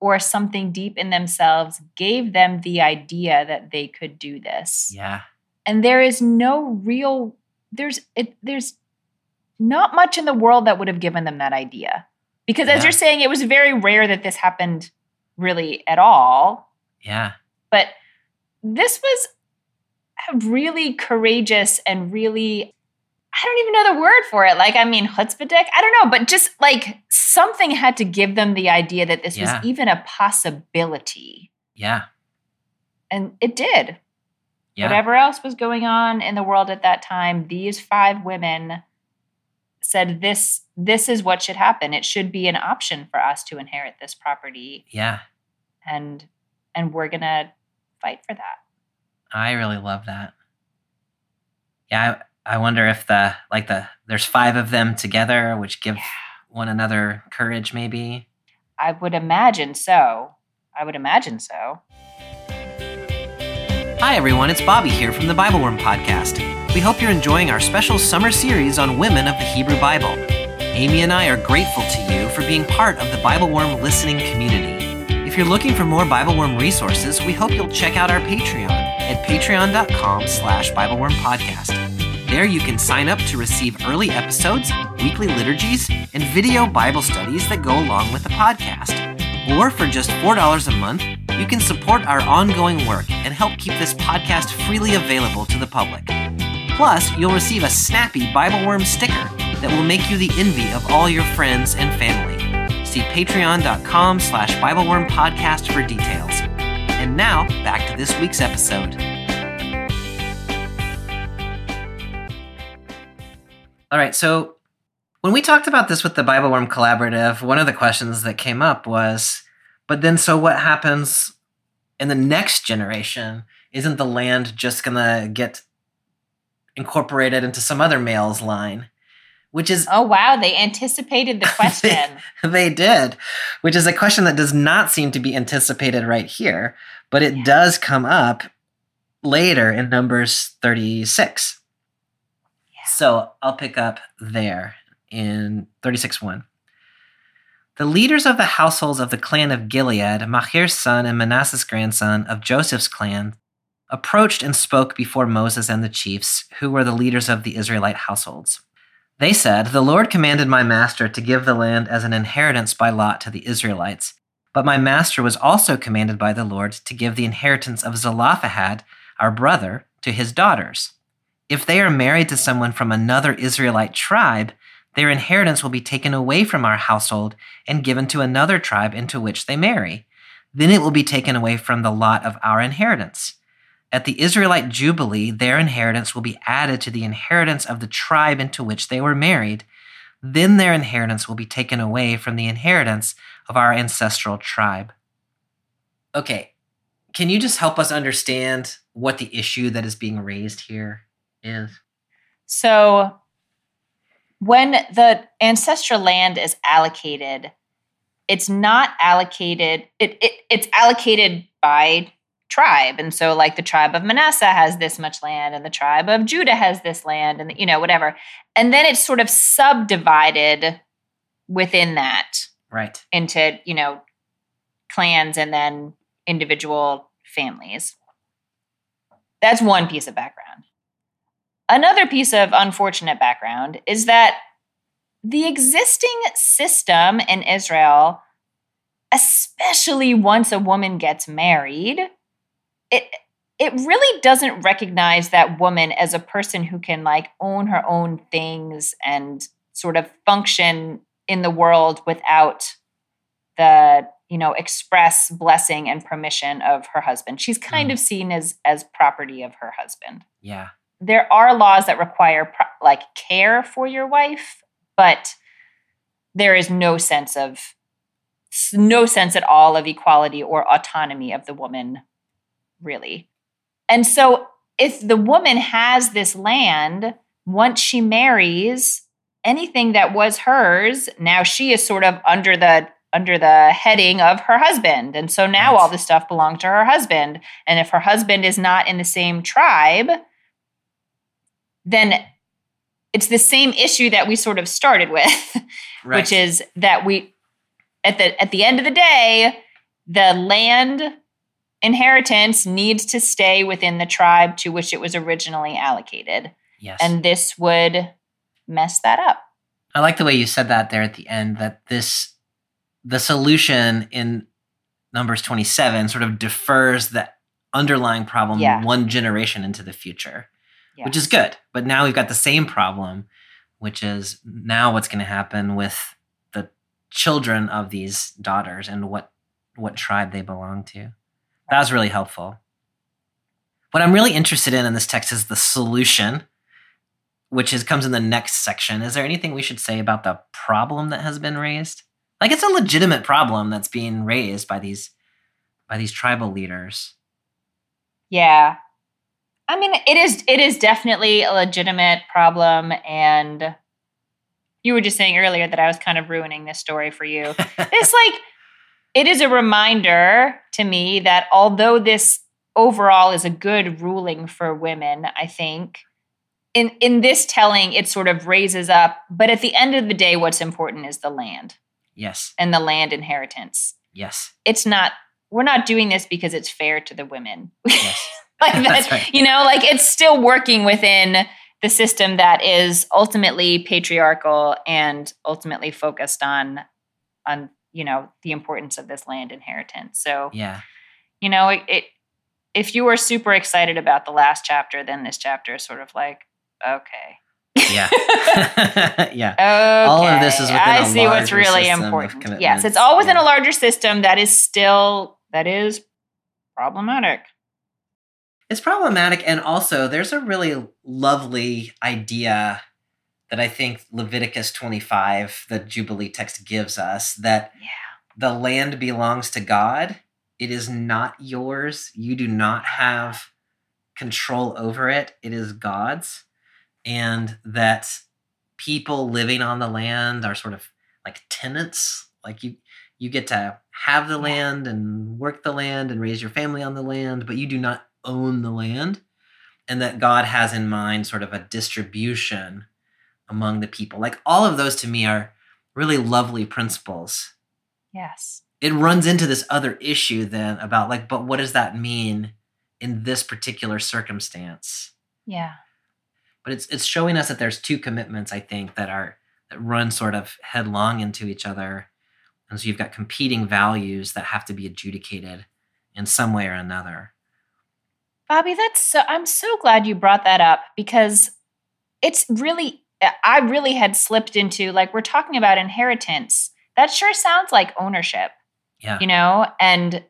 [SPEAKER 3] or something deep in themselves gave them the idea that they could do this.
[SPEAKER 2] Yeah.
[SPEAKER 3] And there is no real there's it there's not much in the world that would have given them that idea. Because as
[SPEAKER 2] Yeah.
[SPEAKER 3] you're saying, it was very rare that this happened really at all.
[SPEAKER 2] Yeah.
[SPEAKER 3] But this was really courageous and really, I don't even know the word for it. Like, I mean, chutzpahdik, I don't know, but just like something had to give them the idea that this
[SPEAKER 2] Yeah.
[SPEAKER 3] was even a possibility.
[SPEAKER 2] Yeah.
[SPEAKER 3] And it did.
[SPEAKER 2] Yeah.
[SPEAKER 3] Whatever else was going on in the world at that time, these five women said this this is what should happen. It should be an option for us to inherit this property
[SPEAKER 2] Yeah.
[SPEAKER 3] and and we're going to fight for that.
[SPEAKER 2] I really love that. Yeah, I, I wonder if the like the there's five of them together, which give one another courage, maybe.
[SPEAKER 3] I would imagine so. I would imagine so.
[SPEAKER 2] Hi everyone, it's Bobby here from the Bible Worm podcast. We hope you're enjoying our special summer series on women of the Hebrew Bible. Amy and I are grateful to you for being part of the Bible Worm listening community. If you're looking for more Bible Worm resources, we hope you'll check out our Patreon at patreon.com slash Bible podcast. There you can sign up to receive early episodes, weekly liturgies, and video Bible studies that go along with the podcast. Or for just $4 a month, you can support our ongoing work and help keep this podcast freely available to the public. Plus, you'll receive a snappy Bible Worm sticker that will make you the envy of all your friends and family. See patreon.com slash Bibleworm podcast for details. And now, back to this week's episode. All right, so when we talked about this with the Bible Worm Collaborative, one of the questions that came up was, but then so what happens in the next generation? Isn't the land just going to get incorporated into some other male's line? Which is,
[SPEAKER 3] Oh wow, they anticipated the question.
[SPEAKER 2] they did, which is a question that does not seem to be anticipated right here, but it
[SPEAKER 3] Yeah.
[SPEAKER 2] does come up later in Numbers 36.
[SPEAKER 3] Yeah.
[SPEAKER 2] So I'll pick up there in 36 1. The leaders of the households of the clan of Gilead, Machir's son and Manasseh's grandson of Joseph's clan, approached and spoke before Moses and the chiefs, who were the leaders of the Israelite households. They said, The Lord commanded my master to give the land as an inheritance by lot to the Israelites. But my master was also commanded by the Lord to give the inheritance of Zelophehad, our brother, to his daughters. If they are married to someone from another Israelite tribe, their inheritance will be taken away from our household and given to another tribe into which they marry. Then it will be taken away from the lot of our inheritance. At the Israelite Jubilee, their inheritance will be added to the inheritance of the tribe into which they were married. Then their inheritance will be taken away from the inheritance of our ancestral tribe. Okay, can you just help us understand what the issue that is being raised here is?
[SPEAKER 3] So when the ancestral land is allocated, it's not allocated, it, it it's allocated by tribe. And so like the tribe of Manasseh has this much land and the tribe of Judah has this land and you know whatever. And then it's sort of subdivided within that
[SPEAKER 2] Right.
[SPEAKER 3] into, you know, clans and then individual families. That's one piece of background. Another piece of unfortunate background is that the existing system in Israel, especially once a woman gets married, it it really doesn't recognize that woman as a person who can like own her own things and sort of function in the world without the you know express blessing and permission of her husband she's kind
[SPEAKER 2] Mm.
[SPEAKER 3] of seen as as property of her husband
[SPEAKER 2] Yeah.
[SPEAKER 3] There are laws that require like care for your wife but there is no sense of no sense at all of equality or autonomy of the woman really. And so if the woman has this land once she marries anything that was hers now she is sort of under the under the heading of her husband. And so now all this stuff belonged to her husband. And if her husband is not in the same tribe then it's the same issue that we sort of started with
[SPEAKER 2] Right.
[SPEAKER 3] which is that we at the at the end of the day the land inheritance needs to stay within the tribe to which it was originally allocated
[SPEAKER 2] yes.
[SPEAKER 3] and this would mess that up
[SPEAKER 2] I like the way you said that there at the end that this the solution in numbers 27 sort of defers the underlying problem
[SPEAKER 3] Yeah.
[SPEAKER 2] one generation into the future,
[SPEAKER 3] yeah.
[SPEAKER 2] which is good. But now we've got the same problem, which is now what's going to happen with the children of these daughters and what what tribe they belong to. That was really helpful. What I'm really interested in in this text is the solution, which is comes in the next section. Is there anything we should say about the problem that has been raised? Like it's a legitimate problem that's being raised by these by these tribal leaders.
[SPEAKER 3] yeah i mean it is it is definitely a legitimate problem and you were just saying earlier that i was kind of ruining this story for you. It's like it is a reminder to me that although this overall is a good ruling for women i think in in this telling it sort of raises up but at the end of the day what's important is the land.
[SPEAKER 2] Yes,
[SPEAKER 3] and the land inheritance.
[SPEAKER 2] Yes,
[SPEAKER 3] it's not we're not doing this because it's fair to the women.
[SPEAKER 2] Yes.
[SPEAKER 3] like that
[SPEAKER 2] right.
[SPEAKER 3] you know like it's still working within the system that is ultimately patriarchal and ultimately focused on on you know the importance of this land inheritance so
[SPEAKER 2] yeah,
[SPEAKER 3] you know it, it if you were super excited about the last chapter then this chapter is sort of like okay
[SPEAKER 2] yeah, yeah.
[SPEAKER 3] Okay,
[SPEAKER 2] All of this is within
[SPEAKER 3] I
[SPEAKER 2] a
[SPEAKER 3] see what's really important. Yes, it's all within
[SPEAKER 2] Yeah.
[SPEAKER 3] a larger system that is still that is problematic.
[SPEAKER 2] It's problematic, and also there's a really lovely idea that I think Leviticus 25, the Jubilee text, gives us that
[SPEAKER 3] Yeah.
[SPEAKER 2] the land belongs to God. It is not yours. You do not have control over it. It is God's. And that people living on the land are sort of like tenants. Like you you get to have the land and work the land and raise your family on the land, but you do not own the land. And that God has in mind sort of a distribution among the people. Like all of those to me are really lovely principles
[SPEAKER 3] Yes.
[SPEAKER 2] it runs into this other issue then about like but what does that mean in this particular circumstance
[SPEAKER 3] Yeah.
[SPEAKER 2] but it's it's showing us that there's two commitments i think that are that run sort of headlong into each other and so you've got competing values that have to be adjudicated in some way or another
[SPEAKER 3] Bobby, that's so I'm so glad you brought that up because it's really I really had slipped into like we're talking about inheritance. That sure sounds like ownership.
[SPEAKER 2] yeah
[SPEAKER 3] you know and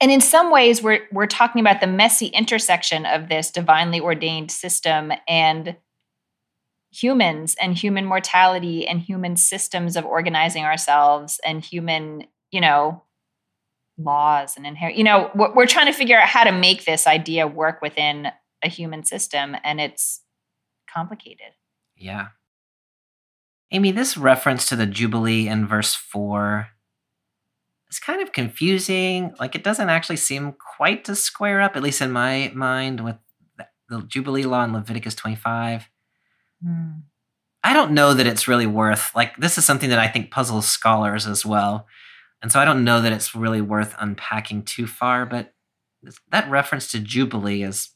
[SPEAKER 3] and in some ways we're we're talking about the messy intersection of this divinely ordained system and humans and human mortality and human systems of organizing ourselves and human you know laws and inherit you know we're, we're trying to figure out how to make this idea work within a human system and it's complicated.
[SPEAKER 2] Yeah. Amy this reference to the jubilee in verse 4 is kind of confusing. Like it doesn't actually seem quite to square up at least in my mind with the, the jubilee law in leviticus 25 hmm. I don't know that it's really worth like this is something that I think puzzles scholars as well. And so I don't know that it's really worth unpacking too far, but that reference to Jubilee is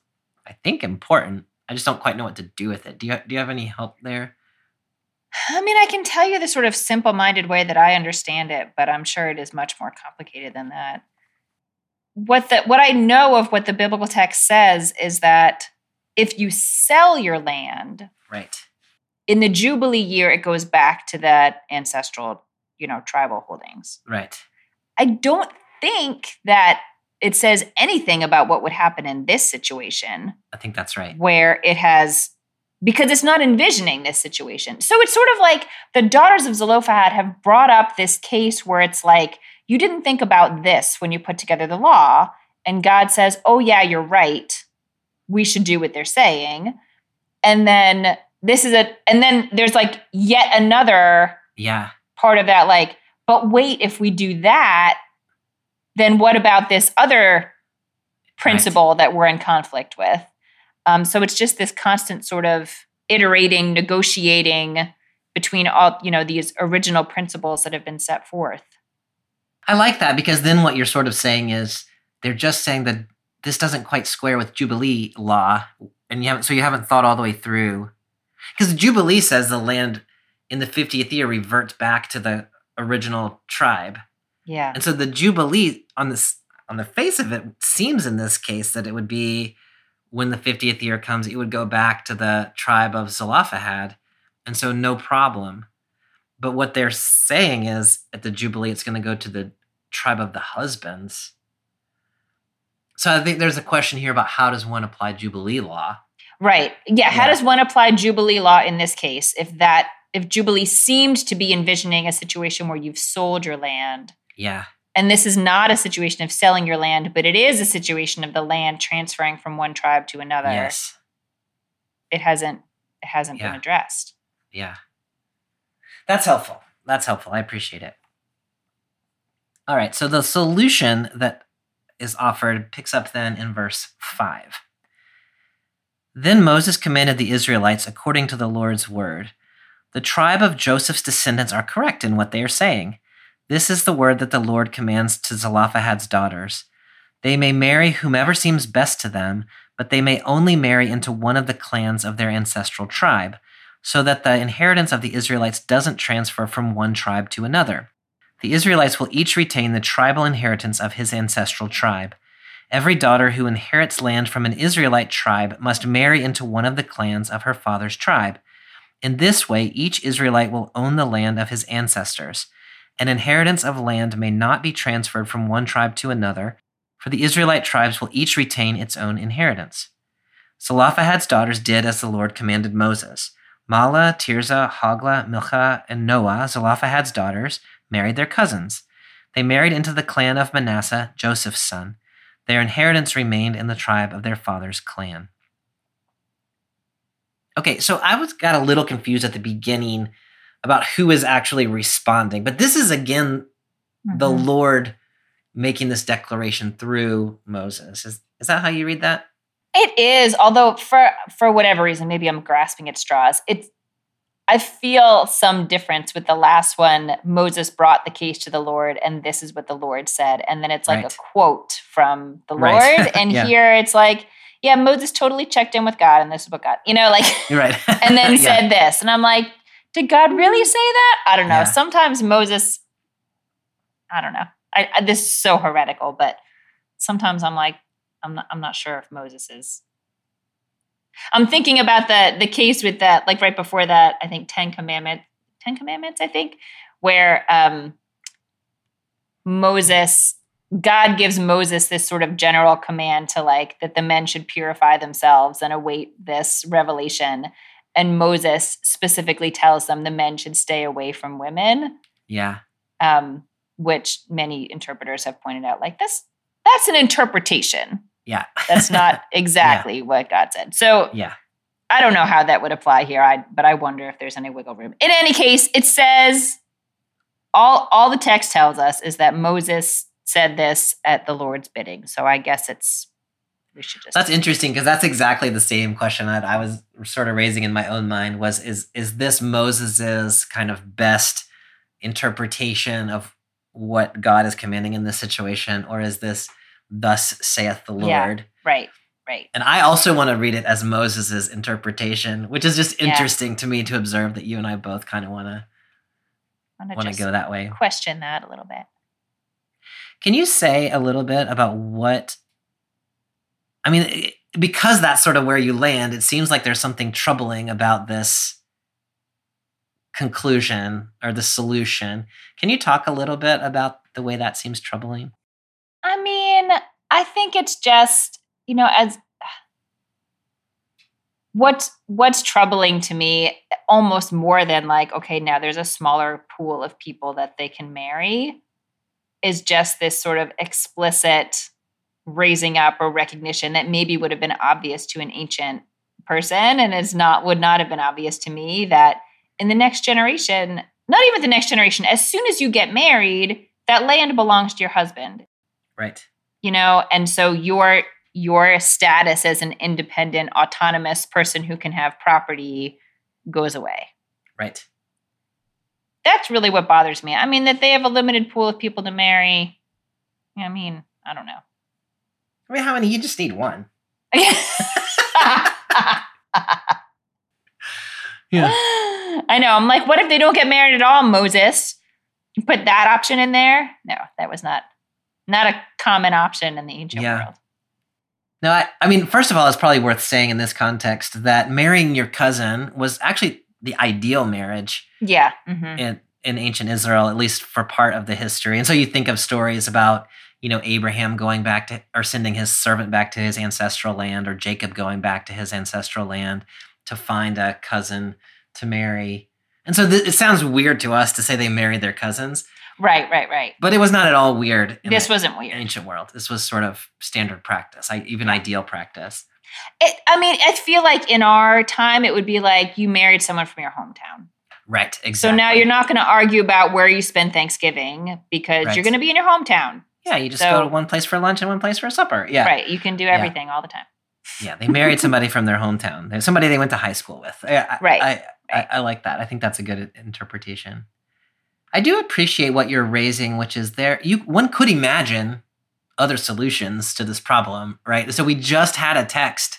[SPEAKER 2] I think important. I just don't quite know what to do with it. Do you do you have any help there?
[SPEAKER 3] I mean, I can tell you the sort of simple minded way that I understand it, but I'm sure it is much more complicated than that. what the what I know of what the biblical text says is that if you sell your land
[SPEAKER 2] Right.
[SPEAKER 3] in the jubilee year, it goes back to that ancestral, you know, tribal holdings.
[SPEAKER 2] Right.
[SPEAKER 3] I don't think that it says anything about what would happen in this situation
[SPEAKER 2] I think that's right.
[SPEAKER 3] where it has because it's not envisioning this situation. So it's sort of like the daughters of Zelophehad have brought up this case where it's like you didn't think about this when you put together the law and God says, "Oh yeah, you're right. We should do what they're saying." And then this is a and then there's like yet another
[SPEAKER 2] Yeah.
[SPEAKER 3] Part of that like but wait if we do that then what about this other principle that we're in conflict with um, so it's just this constant sort of iterating negotiating between all you know these original principles that have been set forth
[SPEAKER 2] I like that because then what you're sort of saying is they're just saying that this doesn't quite square with Jubilee law, and you haven't so you haven't thought all the way through. Because Jubilee says the land in the 50th year reverts back to the original tribe.
[SPEAKER 3] yeah
[SPEAKER 2] And so the Jubilee on this on the face of it seems in this case that it would be when the 50th year comes, it would go back to the tribe of Zelophehad. And so no problem. But what they're saying is at the Jubilee, it's going to go to the tribe of the husbands. So I think there's a question here about how does one apply Jubilee law?
[SPEAKER 3] right yeah how
[SPEAKER 2] Yeah.
[SPEAKER 3] does one apply jubilee law in this case if that if jubilee seemed to be envisioning a situation where you've sold your land
[SPEAKER 2] Yeah.
[SPEAKER 3] And this is not a situation of selling your land, but it is a situation of the land transferring from one tribe to another.
[SPEAKER 2] Yes.
[SPEAKER 3] It hasn't it hasn't
[SPEAKER 2] Yeah.
[SPEAKER 3] been addressed.
[SPEAKER 2] Yeah. That's helpful. That's helpful. I appreciate it. All right. So the solution that is offered picks up then in verse 5. Then Moses commanded the Israelites according to the Lord's word. The tribe of Joseph's descendants are correct in what they are saying. This is the word that the Lord commands to Zelophehad's daughters. They may marry whomever seems best to them, but they may only marry into one of the clans of their ancestral tribe so that the inheritance of the Israelites doesn't transfer from one tribe to another. The Israelites will each retain the tribal inheritance of his ancestral tribe. Every daughter who inherits land from an Israelite tribe must marry into one of the clans of her father's tribe. In this way, each Israelite will own the land of his ancestors. An inheritance of land may not be transferred from one tribe to another, for the Israelite tribes will each retain its own inheritance. Zelophehad's daughters did as the Lord commanded Moses. Mahlah, Tirzah, Hoglah, Milcah, and Noah, Zelophehad's daughters, married their cousins. They married into the clan of Manasseh, Joseph's son. Their inheritance remained in the tribe of their father's clan. Okay, so I was got a little confused at the beginning about who is actually responding, but this is again the
[SPEAKER 3] Mhm.
[SPEAKER 2] Lord making this declaration through Moses. Is is that how you read that?
[SPEAKER 3] It is, although for for whatever reason, maybe I'm grasping at straws. It's I feel some difference with the last one. Moses brought the case to the Lord, and this is what the Lord said. And then it's like
[SPEAKER 2] Right.
[SPEAKER 3] a quote from the
[SPEAKER 2] Right.
[SPEAKER 3] Lord. And
[SPEAKER 2] Yeah.
[SPEAKER 3] here it's like, yeah, Moses totally checked in with God, and this is what God, you know, like
[SPEAKER 2] You're right.
[SPEAKER 3] and then
[SPEAKER 2] Yeah.
[SPEAKER 3] said this. And I'm like, did God really say that? I don't know.
[SPEAKER 2] Yeah.
[SPEAKER 3] Sometimes Moses, I don't know. I, I this is so heretical, but sometimes I'm like, I'm not I'm not sure if Moses is. I'm thinking about the the case with that, like right before that, I think Ten Commandment, Ten Commandments, I think, where um Moses God gives Moses this sort of general command to like that the men should purify themselves and await this revelation. And Moses specifically tells them the men should stay away from women,
[SPEAKER 2] yeah.
[SPEAKER 3] um, which many interpreters have pointed out like this that's an interpretation.
[SPEAKER 2] Yeah.
[SPEAKER 3] That's not exactly what God said. So
[SPEAKER 2] Yeah.
[SPEAKER 3] I don't know how that would apply here, I, but I wonder if there's any wiggle room. In any case, it says all all the text tells us is that Moses said this at the Lord's bidding. So I guess it's we should just
[SPEAKER 2] That's interesting because that's exactly the same question that I was sort of raising in my own mind was is is this Moses's kind of best interpretation of what God is commanding in this situation or is this thus saith the
[SPEAKER 3] Yeah.
[SPEAKER 2] Lord?
[SPEAKER 3] right, right.
[SPEAKER 2] And I also want to read it as Moses's interpretation, which is just
[SPEAKER 3] Yeah.
[SPEAKER 2] interesting to me to observe that you and I both kind of want to want to go that way.
[SPEAKER 3] question that a little bit.
[SPEAKER 2] Can you say a little bit about what? I mean, it- because that's sort of where you land, it seems like there's something troubling about this conclusion or the solution. Can you talk a little bit about the way that seems troubling?
[SPEAKER 3] I mean, I think it's just, you know, as what's what's troubling to me almost more than like okay now there's a smaller pool of people that they can marry is just this sort of explicit raising up or recognition that maybe would have been obvious to an ancient person and is not would not have been obvious to me that in the next generation not even the next generation as soon as you get married that land belongs to your husband
[SPEAKER 2] Right.
[SPEAKER 3] you know and so your your status as an independent autonomous person who can have property goes away
[SPEAKER 2] Right.
[SPEAKER 3] That's really what bothers me i mean that they have a limited pool of people to marry i mean i don't know
[SPEAKER 2] I mean, how many? You just need one. Yeah.
[SPEAKER 3] I know. I'm like, what if they don't get married at all, Moses? You put that option in there? No, that was not not a common option in the ancient
[SPEAKER 2] Yeah.
[SPEAKER 3] world.
[SPEAKER 2] No, I, I mean, first of all, it's probably worth saying in this context that marrying your cousin was actually the ideal marriage
[SPEAKER 3] Yeah. mhm.
[SPEAKER 2] in, in ancient Israel, at least for part of the history. And so you think of stories about, you know, Abraham going back to or sending his servant back to his ancestral land, or Jacob going back to his ancestral land to find a cousin to marry. And so th- it sounds weird to us to say they married their cousins,
[SPEAKER 3] Right, right, right.
[SPEAKER 2] but it was not at all weird. In
[SPEAKER 3] This
[SPEAKER 2] the
[SPEAKER 3] wasn't weird.
[SPEAKER 2] ancient world. This was sort of standard practice, even ideal practice.
[SPEAKER 3] It, I mean, I feel like in our time, it would be like you married someone from your hometown.
[SPEAKER 2] Right, exactly.
[SPEAKER 3] So now you're not going to argue about where you spend Thanksgiving because
[SPEAKER 2] Right.
[SPEAKER 3] you're going to be in your hometown.
[SPEAKER 2] Yeah, you just
[SPEAKER 3] So-
[SPEAKER 2] go to one place for lunch and one place for supper. Yeah.
[SPEAKER 3] Right. You can do everything all the time.
[SPEAKER 2] Yeah, they married somebody from their hometown. Somebody they went to high school with. I-
[SPEAKER 3] Right,
[SPEAKER 2] I, I, I like that. I think that's a good interpretation. I do appreciate what you're raising, which is there. You one could imagine other solutions to this problem, right? So we just had a text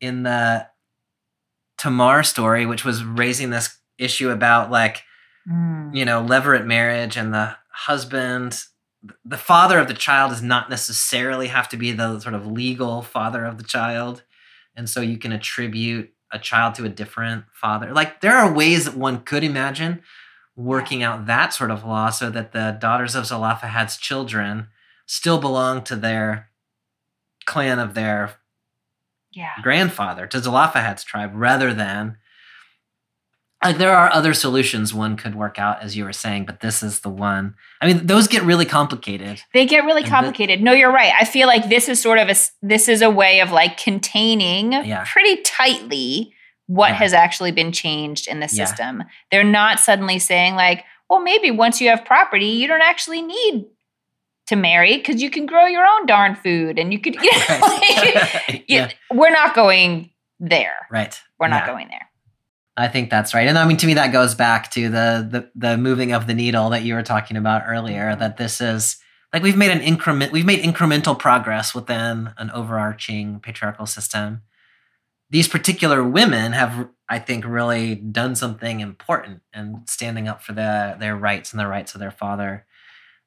[SPEAKER 2] in the Tamar story, which was raising this issue about like mm. you know, levirate marriage and the husband, the father of the child does not necessarily have to be the sort of legal father of the child. And so you can attribute a child to a different father. Like there are ways that one could imagine working out that sort of law so that the daughters of Zelophehad's children still belong to their clan of their
[SPEAKER 3] Yeah.
[SPEAKER 2] grandfather, to Zelophehad's tribe, rather than like there are other solutions one could work out, as you were saying, but this is the one. I mean, those get really complicated.
[SPEAKER 3] They get really
[SPEAKER 2] And the-
[SPEAKER 3] complicated. no, you're right. I feel like this is sort of a this is a way of like containing
[SPEAKER 2] Yeah.
[SPEAKER 3] pretty tightly what
[SPEAKER 2] Yeah.
[SPEAKER 3] has actually been changed in the
[SPEAKER 2] Yeah.
[SPEAKER 3] system. They're not suddenly saying like, well, maybe once you have property, you don't actually need to marry because you can grow your own darn food and you could. You know, like,
[SPEAKER 2] Right.
[SPEAKER 3] yeah, we're not going there.
[SPEAKER 2] right.
[SPEAKER 3] We're not
[SPEAKER 2] Yeah.
[SPEAKER 3] going there.
[SPEAKER 2] I think that's right. And I mean, to me, that goes back to the, the the moving of the needle that you were talking about earlier.
[SPEAKER 3] Mm-hmm.
[SPEAKER 2] That this is like we've made an increment, we've made incremental progress within an overarching patriarchal system. These particular women have, I think, really done something important and standing up for the, their rights and the rights of their father.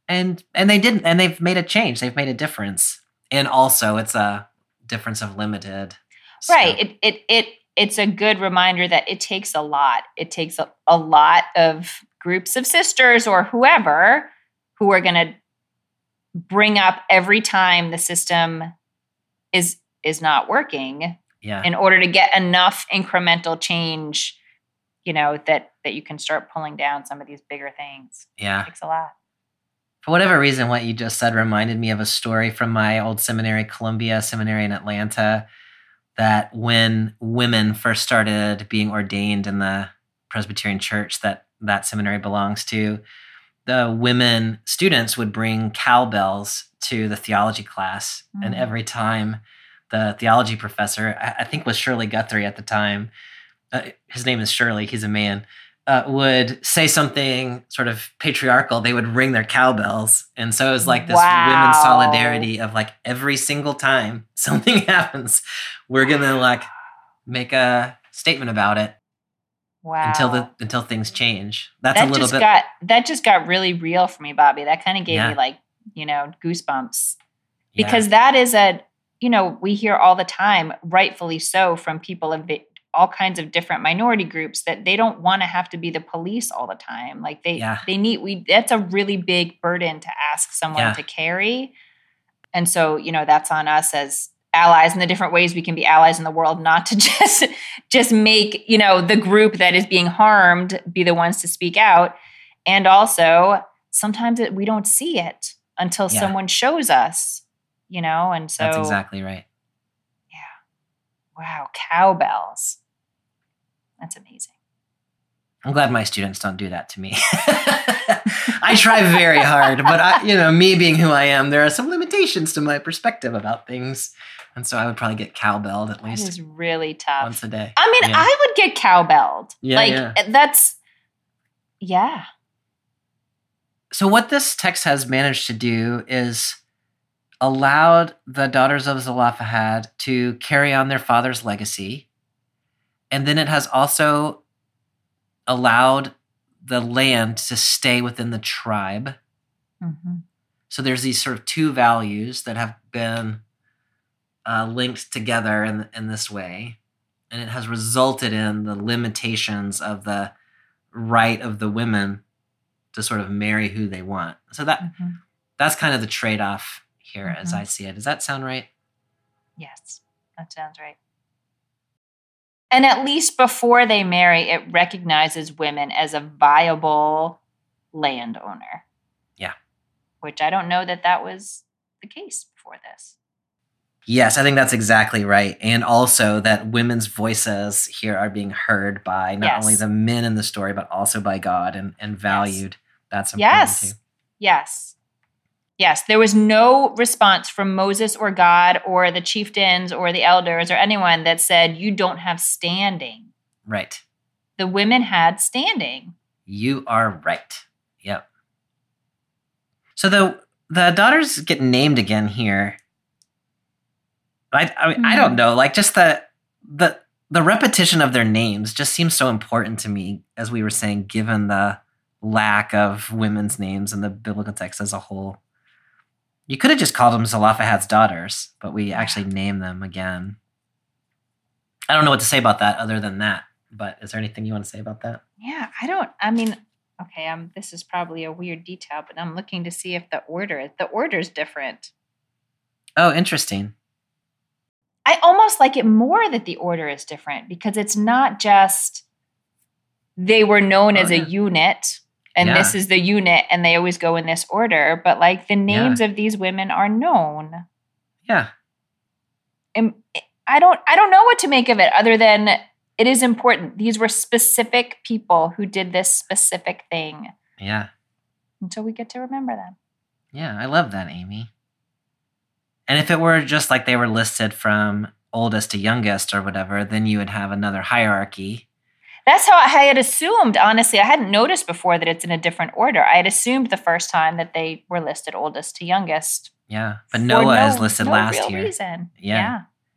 [SPEAKER 2] And and they didn't, and they've made a change. They've made a difference. And also, it's a difference of limited.
[SPEAKER 3] right it it it it's a good reminder that it takes a lot it takes a, a lot of groups of sisters or whoever who are going to bring up every time the system is is not working
[SPEAKER 2] yeah.
[SPEAKER 3] in order to get enough incremental change you know that that you can start pulling down some of these bigger things
[SPEAKER 2] yeah.
[SPEAKER 3] it takes a lot
[SPEAKER 2] For whatever reason, what you just said reminded me of a story from my old seminary, Columbia Seminary in Atlanta, that when women first started being ordained in the Presbyterian church that that seminary belongs to, the women students would bring cowbells to the theology class. And
[SPEAKER 3] Mm.
[SPEAKER 2] every time the theology professor, I, I think was Shirley Guthrie at the time, uh, his name is Shirley, he's a man, uh, would say something sort of patriarchal, they would ring their cowbells. And so it was like this women's solidarity of like every single time something happens, we're gonna like make a statement about it
[SPEAKER 3] wow
[SPEAKER 2] until the until things change. That's
[SPEAKER 3] that
[SPEAKER 2] a little
[SPEAKER 3] just
[SPEAKER 2] bit
[SPEAKER 3] got that just got really real for me bobby that kind of gave
[SPEAKER 2] Yeah.
[SPEAKER 3] me like you know, goosebumps
[SPEAKER 2] Yeah.
[SPEAKER 3] because that is a you know we hear all the time rightfully so from people of all kinds of different minority groups that they don't want to have to be the police all the time like they
[SPEAKER 2] Yeah.
[SPEAKER 3] they need we that's a really big burden to ask someone
[SPEAKER 2] Yeah.
[SPEAKER 3] to carry and so you know that's on us as allies in the different ways we can be allies in the world not to just just make you know the group that is being harmed be the ones to speak out and also sometimes it, we don't see it until
[SPEAKER 2] Yeah.
[SPEAKER 3] someone shows us you know and so
[SPEAKER 2] That's exactly right.
[SPEAKER 3] Wow cowbells that's amazing
[SPEAKER 2] I'm glad my students don't do that to me. I try very hard, but I, you know, me being who I am, there are some limitations to my perspective about things, and so I would probably get cowbelled at least
[SPEAKER 3] is really tough
[SPEAKER 2] once a day.
[SPEAKER 3] i mean
[SPEAKER 2] Yeah.
[SPEAKER 3] i would get cowbelled
[SPEAKER 2] Yeah,
[SPEAKER 3] like
[SPEAKER 2] yeah.
[SPEAKER 3] Eh, that's yeah
[SPEAKER 2] So what this text has managed to do is allowed the daughters of Zelophehad to carry on their father's legacy, and then it has also allowed the land to stay within the tribe.
[SPEAKER 3] Mhm.
[SPEAKER 2] So there's these sort of two values that have been uh, linked together in in this way, and it has resulted in the limitations of the right of the women to sort of marry who they want. So that
[SPEAKER 3] Mhm.
[SPEAKER 2] that's kind of the trade here, as
[SPEAKER 3] Mhm.
[SPEAKER 2] I see it. Does that sound right?
[SPEAKER 3] Yes, that sounds right. And at least before they marry, it recognizes women as a viable landowner.
[SPEAKER 2] Yeah.
[SPEAKER 3] Which I don't know that that was the case before this.
[SPEAKER 2] Yes, I think that's exactly right. And also that women's voices here are being heard by not
[SPEAKER 3] Yes.
[SPEAKER 2] only the men in the story, but also by God and, and valued. That's important
[SPEAKER 3] Yes.
[SPEAKER 2] too.
[SPEAKER 3] Yes. Yes, there was no response from Moses or God or the chieftains or the elders or anyone that said, You don't have standing.
[SPEAKER 2] Right.
[SPEAKER 3] The women had standing.
[SPEAKER 2] You are right. Yep. So the the daughters get named again here. I I, mean, I don't
[SPEAKER 3] Hmm.
[SPEAKER 2] know, like just the the the repetition of their names just seems so important to me, as we were saying, given the lack of women's names in the biblical text as a whole. You could have just called them Zelophehad's daughters, but we actually name them again. I don't know what to say about that other than that. But is there anything you want to say about that?
[SPEAKER 3] Yeah, I don't. I mean, okay, um, this is probably a weird detail, but I'm looking to see if the order the order's different.
[SPEAKER 2] Oh, interesting.
[SPEAKER 3] I almost like it more that the order is different because it's not just they were known
[SPEAKER 2] Oh,
[SPEAKER 3] as
[SPEAKER 2] yeah.
[SPEAKER 3] a unit and this is the unit and they always go in this order, but like the names of these women are known.
[SPEAKER 2] Yeah.
[SPEAKER 3] And I don't I don't know what to make of it other than it is important. These were specific people who did this specific thing.
[SPEAKER 2] Yeah.
[SPEAKER 3] And so we get to remember them.
[SPEAKER 2] Yeah. I love that, Amy. And if it were just like they were listed from oldest to youngest or whatever, then you would have another hierarchy.
[SPEAKER 3] That's how I had assumed, honestly. I hadn't noticed before that it's in a different order. I had assumed the first time that they were listed oldest to youngest.
[SPEAKER 2] Yeah. But Noah
[SPEAKER 3] no-
[SPEAKER 2] is listed
[SPEAKER 3] no
[SPEAKER 2] last
[SPEAKER 3] real
[SPEAKER 2] year.
[SPEAKER 3] Reason.
[SPEAKER 2] Yeah.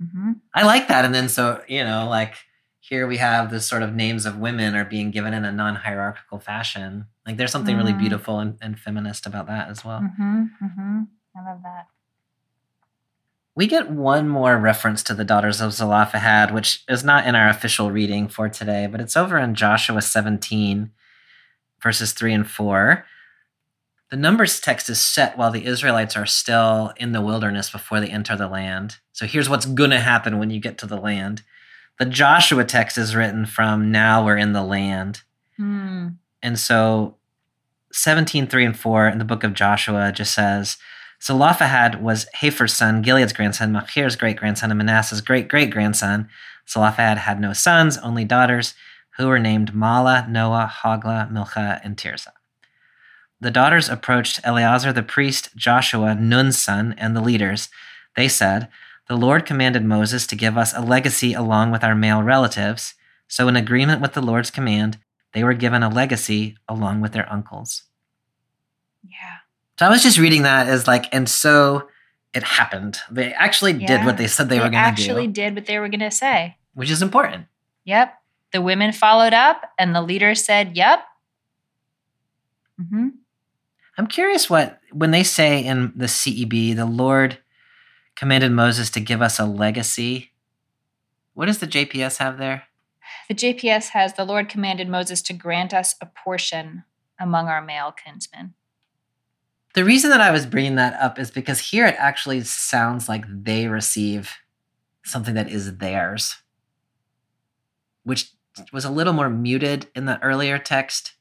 [SPEAKER 3] Yeah. Mhm.
[SPEAKER 2] I like that. And then so, you know, like here we have this sort of names of women are being given in a non hierarchical fashion. Like there's something really
[SPEAKER 3] Mm.
[SPEAKER 2] beautiful and, and feminist about that as well.
[SPEAKER 3] Mhm. Mhm. I love that.
[SPEAKER 2] We get one more reference to the daughters of Zelophehad, which is not in our official reading for today, but it's over in Joshua 17, verses 3 and 4. The Numbers text is set while the Israelites are still in the wilderness before they enter the land. So here's what's going to happen when you get to the land. The Joshua text is written from now we're in the land.
[SPEAKER 3] Hmm.
[SPEAKER 2] And so 17, 3 and 4 in the book of Joshua just says, Zelophehad was Hepher's son, Gilead's grandson, Machir's great grandson, and Manasseh's great great grandson. Zelophehad had no sons, only daughters, who were named Mahlah, Noah, Hoglah, Milcah, and Tirzah. The daughters approached Eleazar the priest, Joshua, Nun's son, and the leaders. They said, The Lord commanded Moses to give us a legacy along with our male relatives. So, in agreement with the Lord's command, they were given a legacy along with their uncles.
[SPEAKER 3] Yeah.
[SPEAKER 2] So I was just reading that as like, and so it happened. They actually did what they said they, were going to do.
[SPEAKER 3] They actually did what they were going to say.
[SPEAKER 2] which is important.
[SPEAKER 3] Yep. The women followed up, and the leader said, "Yep." hmm
[SPEAKER 2] I'm curious what when they say in the CEB, the Lord commanded Moses to give us a legacy. What does the JPS have there?
[SPEAKER 3] The JPS has the Lord commanded Moses to grant us a portion among our male kinsmen.
[SPEAKER 2] The reason that I was bringing that up is because here it actually sounds like they receive something that is theirs, which was a little more muted in the earlier text.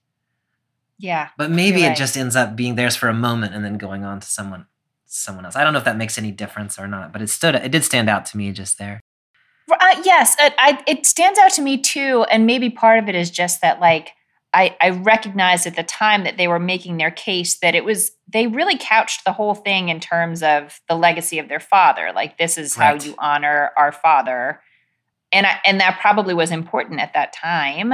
[SPEAKER 3] Yeah.
[SPEAKER 2] But maybe
[SPEAKER 3] You're
[SPEAKER 2] it
[SPEAKER 3] right.
[SPEAKER 2] just ends up being theirs for a moment and then going on to someone someone else. I don't know if that makes any difference or not, but it stood it did stand out to me just there.
[SPEAKER 3] Uh, yes, it, I, it stands out to me too, and maybe part of it is just that, like, I, I recognized at the time that they were making their case that it was they really couched the whole thing in terms of the legacy of their father. Like, this is
[SPEAKER 2] Right.
[SPEAKER 3] how you honor our father, and I, and that probably was important at that time.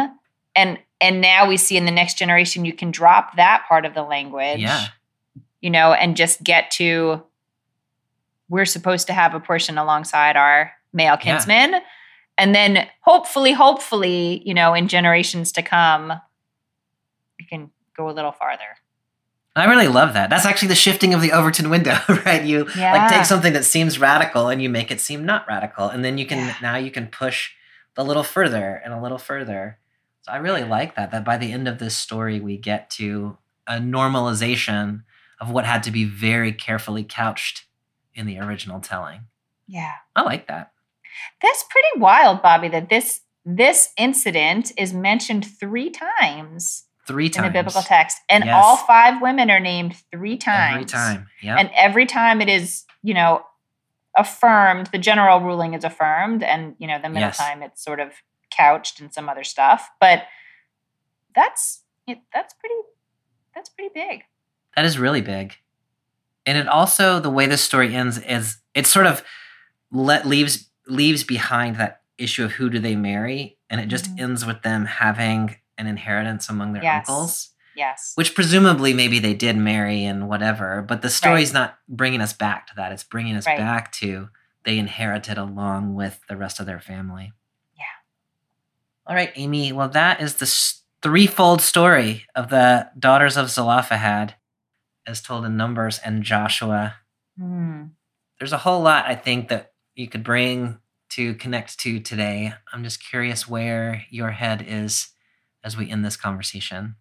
[SPEAKER 3] And and now we see in the next generation you can drop that part of the language,
[SPEAKER 2] Yeah.
[SPEAKER 3] you know, and just get to we're supposed to have a portion alongside our male
[SPEAKER 2] Yeah.
[SPEAKER 3] kinsmen. And then hopefully, hopefully, you know, in generations to come, can go a little farther.
[SPEAKER 2] I really love that. That's actually the shifting of the Overton window, right? You like take something that seems radical and you make it seem not radical. And then you can
[SPEAKER 3] Yeah.
[SPEAKER 2] now you can push a little further and a little further. So I really like that that by the end of this story we get to a normalization of what had to be very carefully couched in the original telling.
[SPEAKER 3] Yeah.
[SPEAKER 2] I like that.
[SPEAKER 3] That's pretty wild, Bobby, that this this incident is mentioned three times
[SPEAKER 2] Three times in
[SPEAKER 3] the biblical text. And
[SPEAKER 2] Yes.
[SPEAKER 3] all five women are named three times.
[SPEAKER 2] Every time. Yeah.
[SPEAKER 3] And every time it is, you know, affirmed, the general ruling is affirmed, and you know, the middle
[SPEAKER 2] Yes.
[SPEAKER 3] time it's sort of couched in some other stuff. But that's it, that's pretty that's pretty big.
[SPEAKER 2] That is really big. And it also the way this story ends is it sort of let leaves leaves behind that issue of who do they marry and it just
[SPEAKER 3] Mhm.
[SPEAKER 2] ends with them having an inheritance among their
[SPEAKER 3] Yes.
[SPEAKER 2] uncles
[SPEAKER 3] Yes.
[SPEAKER 2] which presumably maybe they did marry and whatever but the story's not bringing us back to that it's bringing us
[SPEAKER 3] Right.
[SPEAKER 2] back to they inherited along with the rest of their family
[SPEAKER 3] Yeah.
[SPEAKER 2] all right amy well that is the threefold story of the daughters of zelophehad as told in numbers and joshua
[SPEAKER 3] Hmm.
[SPEAKER 2] there's a whole lot i think that you could bring to connect to today i'm just curious where your head is as we end this conversation?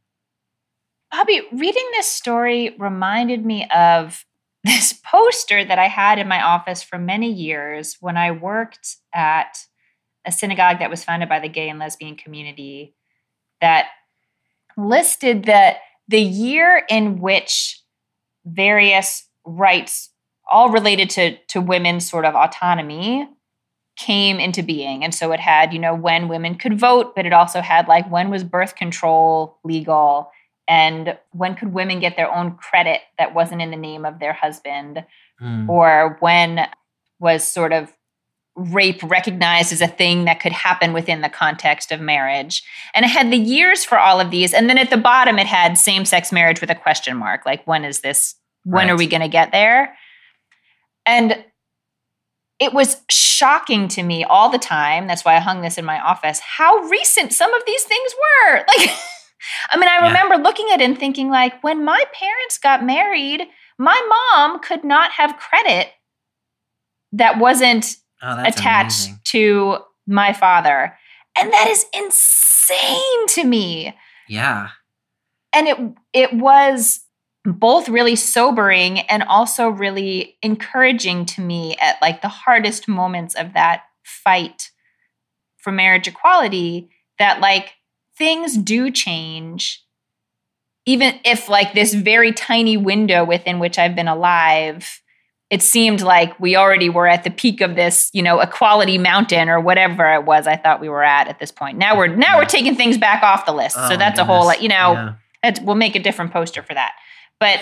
[SPEAKER 3] Bobby, reading this story reminded me of this poster that I had in my office for many years when I worked at a synagogue that was founded by the gay and lesbian community that listed that the year in which various rights all related to to women's sort of autonomy came into being. And so it had you know when women could vote but it also had like when was birth control legal? And when could women get their own credit that wasn't in the name of their husband?
[SPEAKER 2] Hmm.
[SPEAKER 3] or when was sort of rape recognized as a thing that could happen within the context of marriage? And it had the years for all of these and then at the bottom it had same-sex marriage with a question mark like when is this when are we going to get there? And it was shocking to me all the time that's why i hung this in my office how recent some of these things were like i mean i
[SPEAKER 2] Yeah.
[SPEAKER 3] remember looking at it and thinking like when my parents got married my mom could not have credit that wasn't
[SPEAKER 2] oh,
[SPEAKER 3] attached
[SPEAKER 2] amazing.
[SPEAKER 3] to my father and that is insane to me
[SPEAKER 2] yeah
[SPEAKER 3] and it it was both really sobering and also really encouraging to me at like the hardest moments of that fight for marriage equality that like things do change even if like this very tiny window within which I've been alive it seemed like we already were at the peak of this you know equality mountain or whatever it was I thought we were at at this point now we're now we're taking things back off the list
[SPEAKER 2] Oh,
[SPEAKER 3] so that's a whole like you know
[SPEAKER 2] Yeah.
[SPEAKER 3] we'll make a different poster for that. But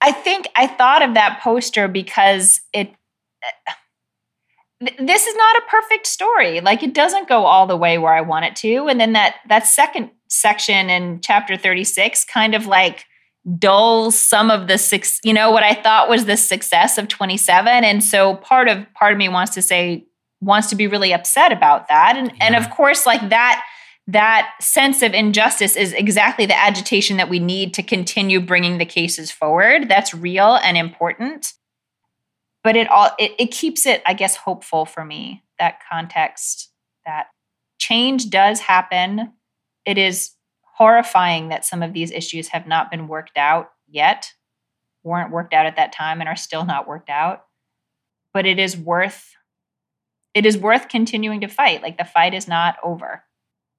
[SPEAKER 3] I think I thought of that poster because it. This is not a perfect story. Like it doesn't go all the way where I want it to, and then that that second section in chapter thirty six kind of like dulls some of the six. You know what I thought was the success of twenty seven, and so part of part of me wants to say wants to be really upset about that, and and of course like that that sense of injustice is exactly the agitation that we need to continue bringing the cases forward. That's real and important. But it all it, it keeps it, I guess, hopeful for me, that context that change does happen. It is horrifying that some of these issues have not been worked out yet, weren't worked out at that time, and are still not worked out. But it is worth it is worth continuing to fight. Like the fight is not over.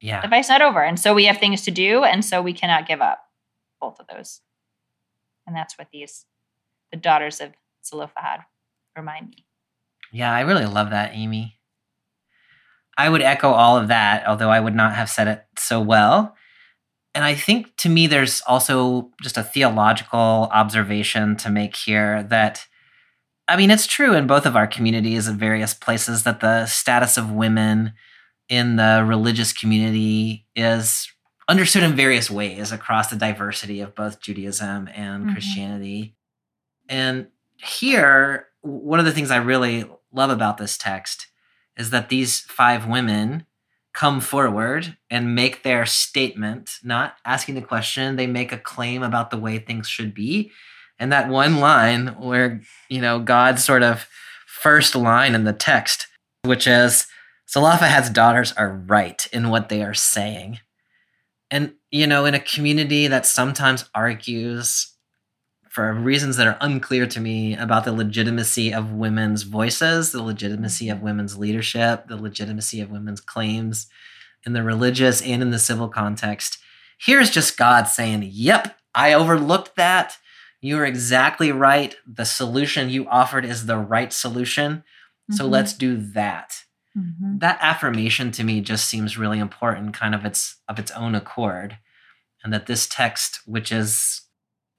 [SPEAKER 2] Yeah.
[SPEAKER 3] The fight's not over. And so we have things to do, and so we cannot give up both of those. And that's what these the daughters of Zelophehad remind me.
[SPEAKER 2] Yeah, I really love that, Amy. I would echo all of that, although I would not have said it so well. And I think to me, there's also just a theological observation to make here that, I mean, it's true in both of our communities in various places that the status of women in the religious community is understood in various ways across the diversity of both Judaism and
[SPEAKER 3] Mhm.
[SPEAKER 2] Christianity. And here, one of the things I really love about this text is that these five women come forward and make their statement, not asking the question, they make a claim about the way things should be. And that one line where, you know, God's sort of first line in the text, which is, Zelophehad's daughters are right in what they are saying. And, you know, in a community that sometimes argues for reasons that are unclear to me about the legitimacy of women's voices, the legitimacy of women's leadership, the legitimacy of women's claims in the religious and in the civil context. Here's just God saying, Yep, I overlooked that. You are exactly right. The solution you offered is the right solution. So
[SPEAKER 3] Mhm.
[SPEAKER 2] let's do that
[SPEAKER 3] Mhm.
[SPEAKER 2] that affirmation to me just seems really important kind of its of its own accord and that this text which is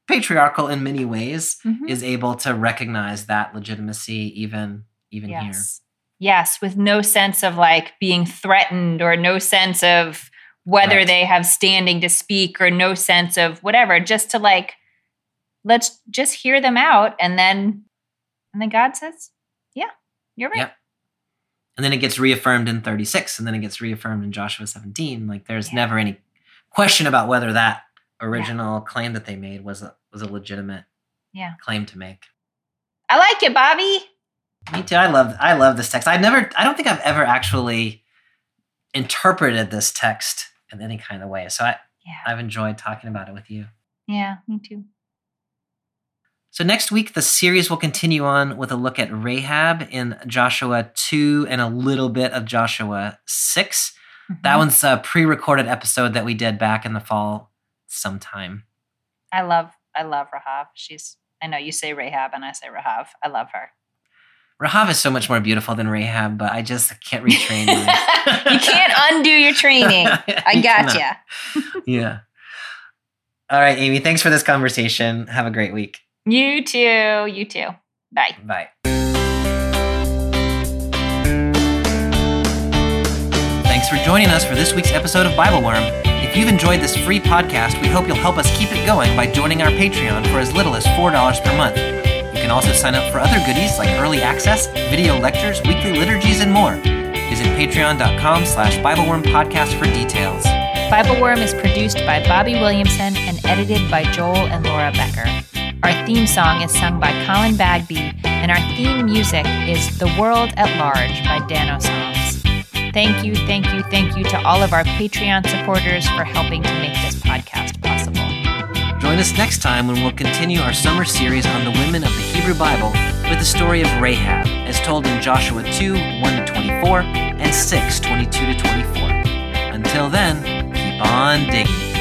[SPEAKER 2] patriarchal in many ways
[SPEAKER 3] Mhm.
[SPEAKER 2] is able to recognize that legitimacy even even here
[SPEAKER 3] Yes. Yes, with no sense of like being threatened or no sense of whether
[SPEAKER 2] Right.
[SPEAKER 3] they have standing to speak or no sense of whatever, just to like let's just hear them out and then and then God says, "Yeah, you're right."
[SPEAKER 2] And then it gets reaffirmed in 36 and then it gets reaffirmed in Joshua 17 like there's
[SPEAKER 3] Yeah.
[SPEAKER 2] never any question about whether that original claim that they made was a was a legitimate
[SPEAKER 3] Yeah.
[SPEAKER 2] claim to make
[SPEAKER 3] I like it, Bobby.
[SPEAKER 2] Me too. I love I love this text. I never I don't think I've ever actually interpreted this text in any kind of way. So I,
[SPEAKER 3] Yeah.
[SPEAKER 2] I've enjoyed talking about it with you.
[SPEAKER 3] Yeah, me too.
[SPEAKER 2] So next week the series will continue on with a look at Rahab in Joshua 2 and a little bit of Joshua 6. That
[SPEAKER 3] Mhm.
[SPEAKER 2] one's a pre-recorded episode that we did back in the fall sometime.
[SPEAKER 3] I love I love Rahab. She's I know you say Rahab and I say Rahab. I love her.
[SPEAKER 2] Rahab is so much more beautiful than Rahab, but I just can't retrain
[SPEAKER 3] you can't undo your training. I gotcha.
[SPEAKER 2] Yeah. All right, Amy, thanks for this conversation. Have a great week.
[SPEAKER 3] You too. You too. Bye.
[SPEAKER 2] Bye. Thanks for joining us for this week's episode of Bible Worm. If you've enjoyed this free podcast, we hope you'll help us keep it going by joining our Patreon for as little as $4 per month. You can also sign up for other goodies like early access, video lectures, weekly liturgies, and more. Visit patreon.com slash Bibleworm podcast for details.
[SPEAKER 3] Bible Worm is produced by Bobby Williamson and edited by Joel and Laura Becker. Our theme song is sung by Colin Bagby, and our theme music is The World at Large by Dano Songs. Thank you, thank you, thank you to all of our Patreon supporters for helping to make this podcast possible.
[SPEAKER 2] Join us next time when we'll continue our summer series on the women of the Hebrew Bible with the story of Rahab, as told in Joshua 2 1 to 24 and 6 22 to 24. Until then, keep on digging.